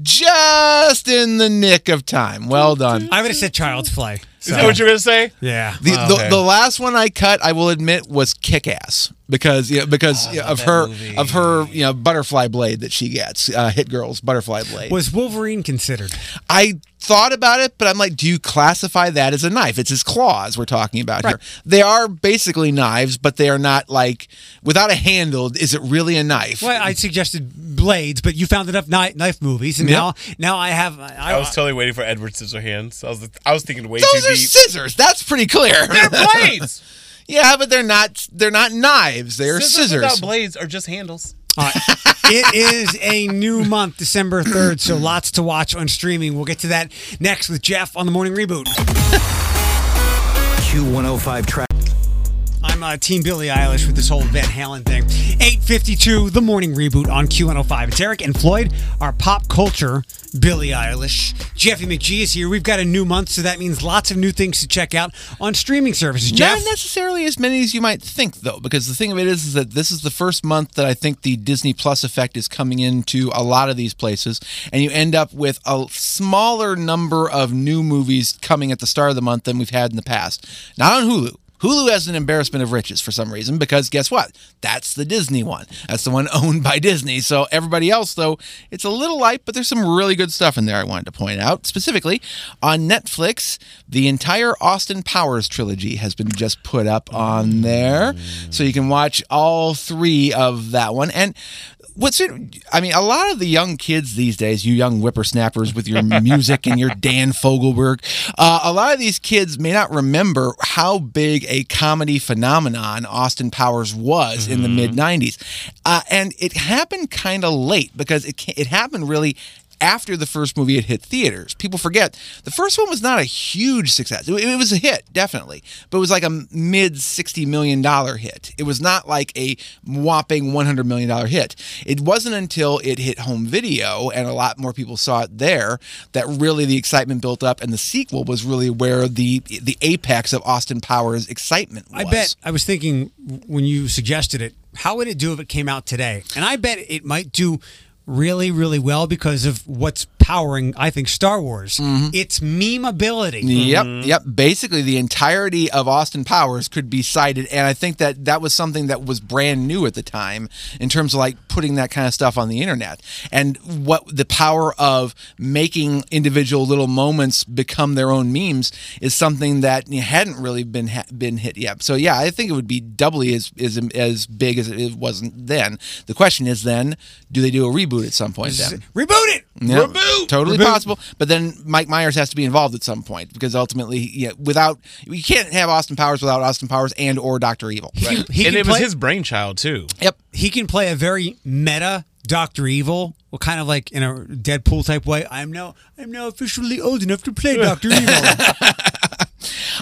Just in the nick of time. Well done. I would have said Child's Play. Is that what you're gonna say? Yeah. The, Oh, the, okay. the last one I cut, I will admit, was kick ass because yeah, because yeah, of her movie. of her you know butterfly blade that she gets, uh, Hit Girl's butterfly blade. Was Wolverine considered? I thought about it, but I'm like, do you classify that as a knife? It's his claws we're talking about here. They are basically knives, but they are not like without a handle. Is it really a knife? Well, I suggested blades, but you found enough knife, knife movies, and Yep. now now I have. I, I was totally waiting for Edward Scissorhands. I was I was thinking way too Those are deep. scissors. That's pretty clear. They're blades. yeah, but they're not. They're not knives. They're Scissors scissors. without blades are just handles. All right. it is a new month, December 3rd, so lots to watch on streaming. We'll get to that next with Jeff on the morning reboot. Q105 track. I'm uh, Team Billie Eilish with this whole Van Halen thing. 852, the morning reboot on Q105. It's Eric and Floyd, our pop culture Billie Eilish. Jeffy McGee is here. We've got a new month, so that means lots of new things to check out on streaming services. Jeff? Not necessarily as many as you might think, though, because the thing of it is, is that this is the first month that I think the Disney Plus effect is coming into a lot of these places, and you end up with a smaller number of new movies coming at the start of the month than we've had in the past. Not on Hulu. Hulu has an embarrassment of riches for some reason because guess what? That's the Disney one. That's the one owned by Disney. So everybody else, though, it's a little light, but there's some really good stuff in there I wanted to point out. Specifically, on Netflix, the entire Austin Powers trilogy has been just put up on there. So you can watch all three of that one. And what's it i mean a lot of the young kids these days you young whippersnappers with your music and your dan fogelberg uh, a lot of these kids may not remember how big a comedy phenomenon austin powers was in the mid 90s uh, and it happened kind of late because it, it happened really after the first movie had hit theaters. People forget the first one was not a huge success. It, it was a hit, definitely, but it was like a mid $60 million hit. It was not like a whopping $100 million hit. It wasn't until it hit home video and a lot more people saw it there that really the excitement built up, and the sequel was really where the the apex of Austin Powers' excitement was. I bet I was thinking when you suggested it, how would it do if it came out today? And I bet it might do really, really well because of what's powering, I think, Star Wars. Mm-hmm. It's meme ability. Yep, mm-hmm. yep. Basically, the entirety of Austin Powers could be cited, and I think that that was something that was brand new at the time in terms of like putting that kind of stuff on the internet, and what the power of making individual little moments become their own memes is something that hadn't really been ha- been hit yet. So yeah, I think it would be doubly as as as big as it wasn't then. The question is then, do they do a reboot at some point? Then Reboot it. yeah, Reboot. Totally Reboot. possible. But then Mike Myers has to be involved at some point because ultimately, yeah, without you can't have Austin Powers without Austin Powers and or Doctor Evil. He and can it was his brainchild too. Yep. He can play a very meta Doctor Evil, well, kind of like in a Deadpool type way. I'm now I'm now officially old enough to play Doctor Evil.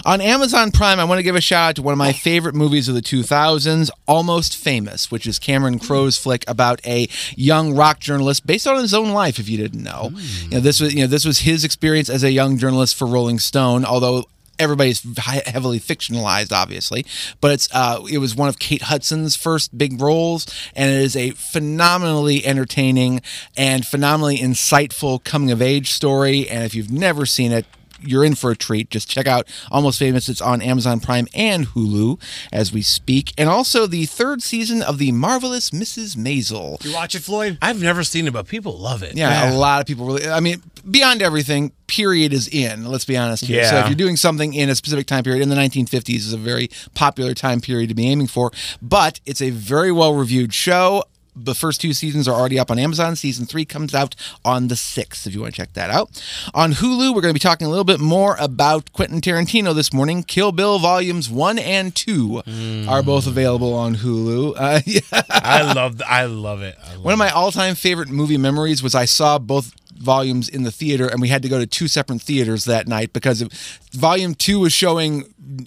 On Amazon Prime, I want to give a shout out to one of my favorite movies of the 2000s, Almost Famous, which is Cameron Crowe's flick about a young rock journalist based on his own life. If you didn't know, you know this was you know this was his experience as a young journalist for Rolling Stone, although. Everybody's heavily fictionalized, obviously, but it's uh, it was one of Kate Hudson's first big roles, and it is a phenomenally entertaining and phenomenally insightful coming of age story. And if you've never seen it, you're in for a treat. Just check out Almost Famous. It's on Amazon Prime and Hulu as we speak. And also the third season of The Marvelous Mrs. Maisel. you watch it, Floyd? I've never seen it, but people love it. Yeah, a lot of people really, I mean, beyond everything, period is in, let's be honest here. So if you're doing something in a specific time period, in the 1950s is a very popular time period to be aiming for, but it's a very well reviewed show. The first two seasons are already up on Amazon. Season three comes out on the 6th, if you want to check that out. On Hulu, we're going to be talking a little bit more about Quentin Tarantino this morning. Kill Bill Volumes 1 and 2 are both available on Hulu. Uh, yeah. I love I love it. I love One of my all-time favorite movie memories was I saw both volumes in the theater, and we had to go to two separate theaters that night because of, volume two was showing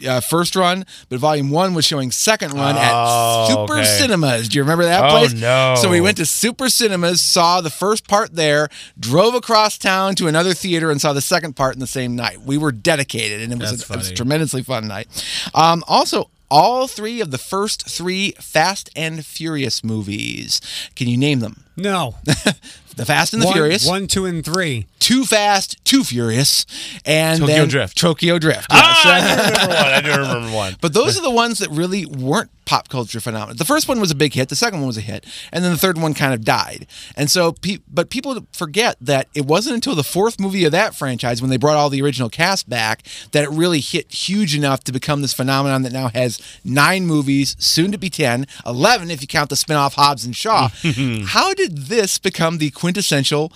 uh, first run, but volume one was showing second run Oh, at Super okay. Cinemas. Do you remember that Oh, place? no. So we went to Super Cinemas, saw the first part there, drove across town to another theater, and saw the second part in the same night. We were dedicated, and it was, a, it was a tremendously fun night. Um, also. All three of the first three Fast and Furious movies. Can you name them? No. The Fast and the One- Furious. One, two, and three. Too Fast, Too Furious, and Tokyo then Drift. Tokyo Drift. Ah. I do remember one. I do remember one. But those are the ones that really weren't pop culture phenomenon. The first one was a big hit. The second one was a hit, and then the third one kind of died. And so, pe- but people forget that it wasn't until the fourth movie of that franchise, when they brought all the original cast back, that it really hit huge enough to become this phenomenon that now has nine movies, soon to be 10, 11 if you count the spin-off Hobbs and Shaw. How did this become the quintessential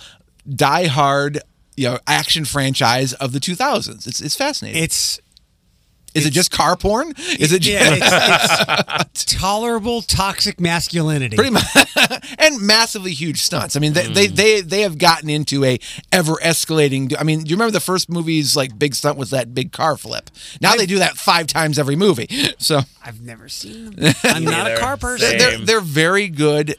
die-hard? You know, action franchise of the 2000s. It's it's fascinating. It's is it just car porn? Is it yeah, just, it's, it's tolerable toxic masculinity. pretty much and massively huge stunts. I mean, they, they mm. they they have gotten into a ever escalating. I mean, do you remember the first movie's like big stunt was that big car flip? Now they do that five times every movie. So I've never seen them. I'm not a car person. they're they're very good.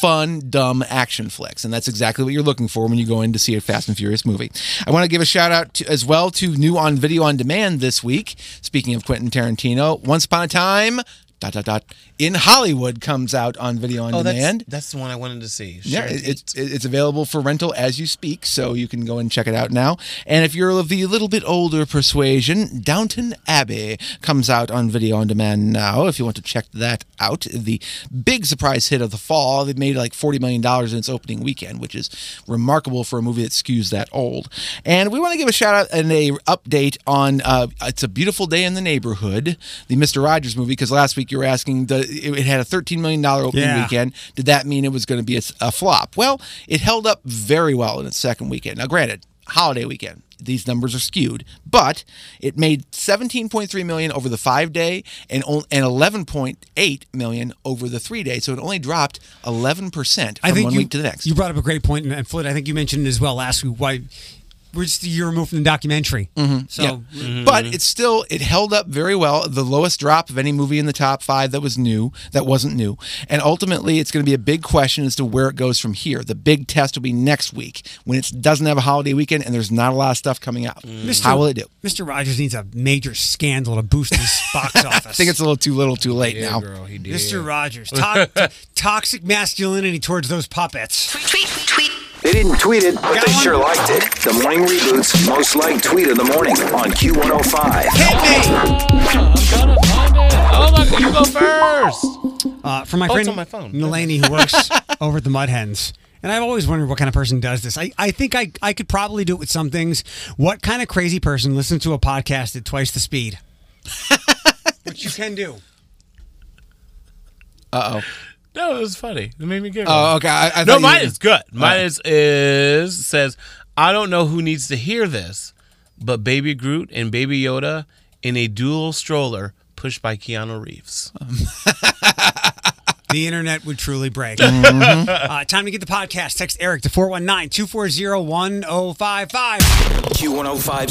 Fun, dumb action flicks, and that's exactly what you're looking for when you go in to see a Fast and Furious movie. I want to give a shout out to, as well to new on video on demand this week. Speaking of Quentin Tarantino, Once Upon a Time, dot dot dot in Hollywood comes out on video on Oh, demand. that's the one I wanted to see. Yeah, it- it's it's available for rental as you speak, so you can go and check it out now. And if you're of the little bit older persuasion, Downton Abbey comes out on video on demand now. If you want to check that out, the big surprise hit of the fall. They made like forty million dollars in its opening weekend, which is remarkable for a movie that skews that old. And we want to give a shout out and a update on uh, "It's a Beautiful Day in the Neighborhood," the Mister Rogers movie. Because last week you were asking, it it had a thirteen million dollar opening Yeah. weekend. Did that mean it was going to be a, a flop? Well, it held up very well in its second weekend. Now, granted, holiday weekend. These numbers are skewed, but it made 17.3 million over the five day and and 11.8 million over the three day. So it only dropped 11 percent I from think one you, week to the next. You brought up a great point, and, Floyd, I think you mentioned it as well last week. Why we're just a year removed from the documentary. Mhm, So, yeah. Mm-hmm. but it's still it held up very well. The lowest drop of any movie in the top five that was new, that wasn't new, and ultimately it's going to be a big question as to where it goes from here. The big test will be next week when it doesn't have a holiday weekend and there's not a lot of stuff coming out. Mr. How will it do? Mr. Rogers needs a major scandal to boost his box office. I think it's a little too little, too late now. Mr. Rogers, to- to- toxic masculinity towards those puppets. Tweet, tweet. They didn't tweet it, but they sure liked it. The morning reboots most liked tweet of the morning on Q105. Oh, look, you go first. Uh, from my Oh, friend it's on my phone. Mulaney, who works over at the Mud Hens. And I've always wondered what kind of person does this. I, I think I, I could probably do it with some things. What kind of crazy person listens to a podcast at twice the speed? Which you can do. Uh oh. No, it was funny. It made me giggle. Oh, okay. I- I no, thought you- mine is good. Mine Oh. is is says I don't know who needs to hear this, but Baby Groot and Baby Yoda in a dual stroller pushed by Keanu Reeves. The internet would truly break. Mhm. uh, time to get the podcast. Text Eric to 419 240 1055. Q105's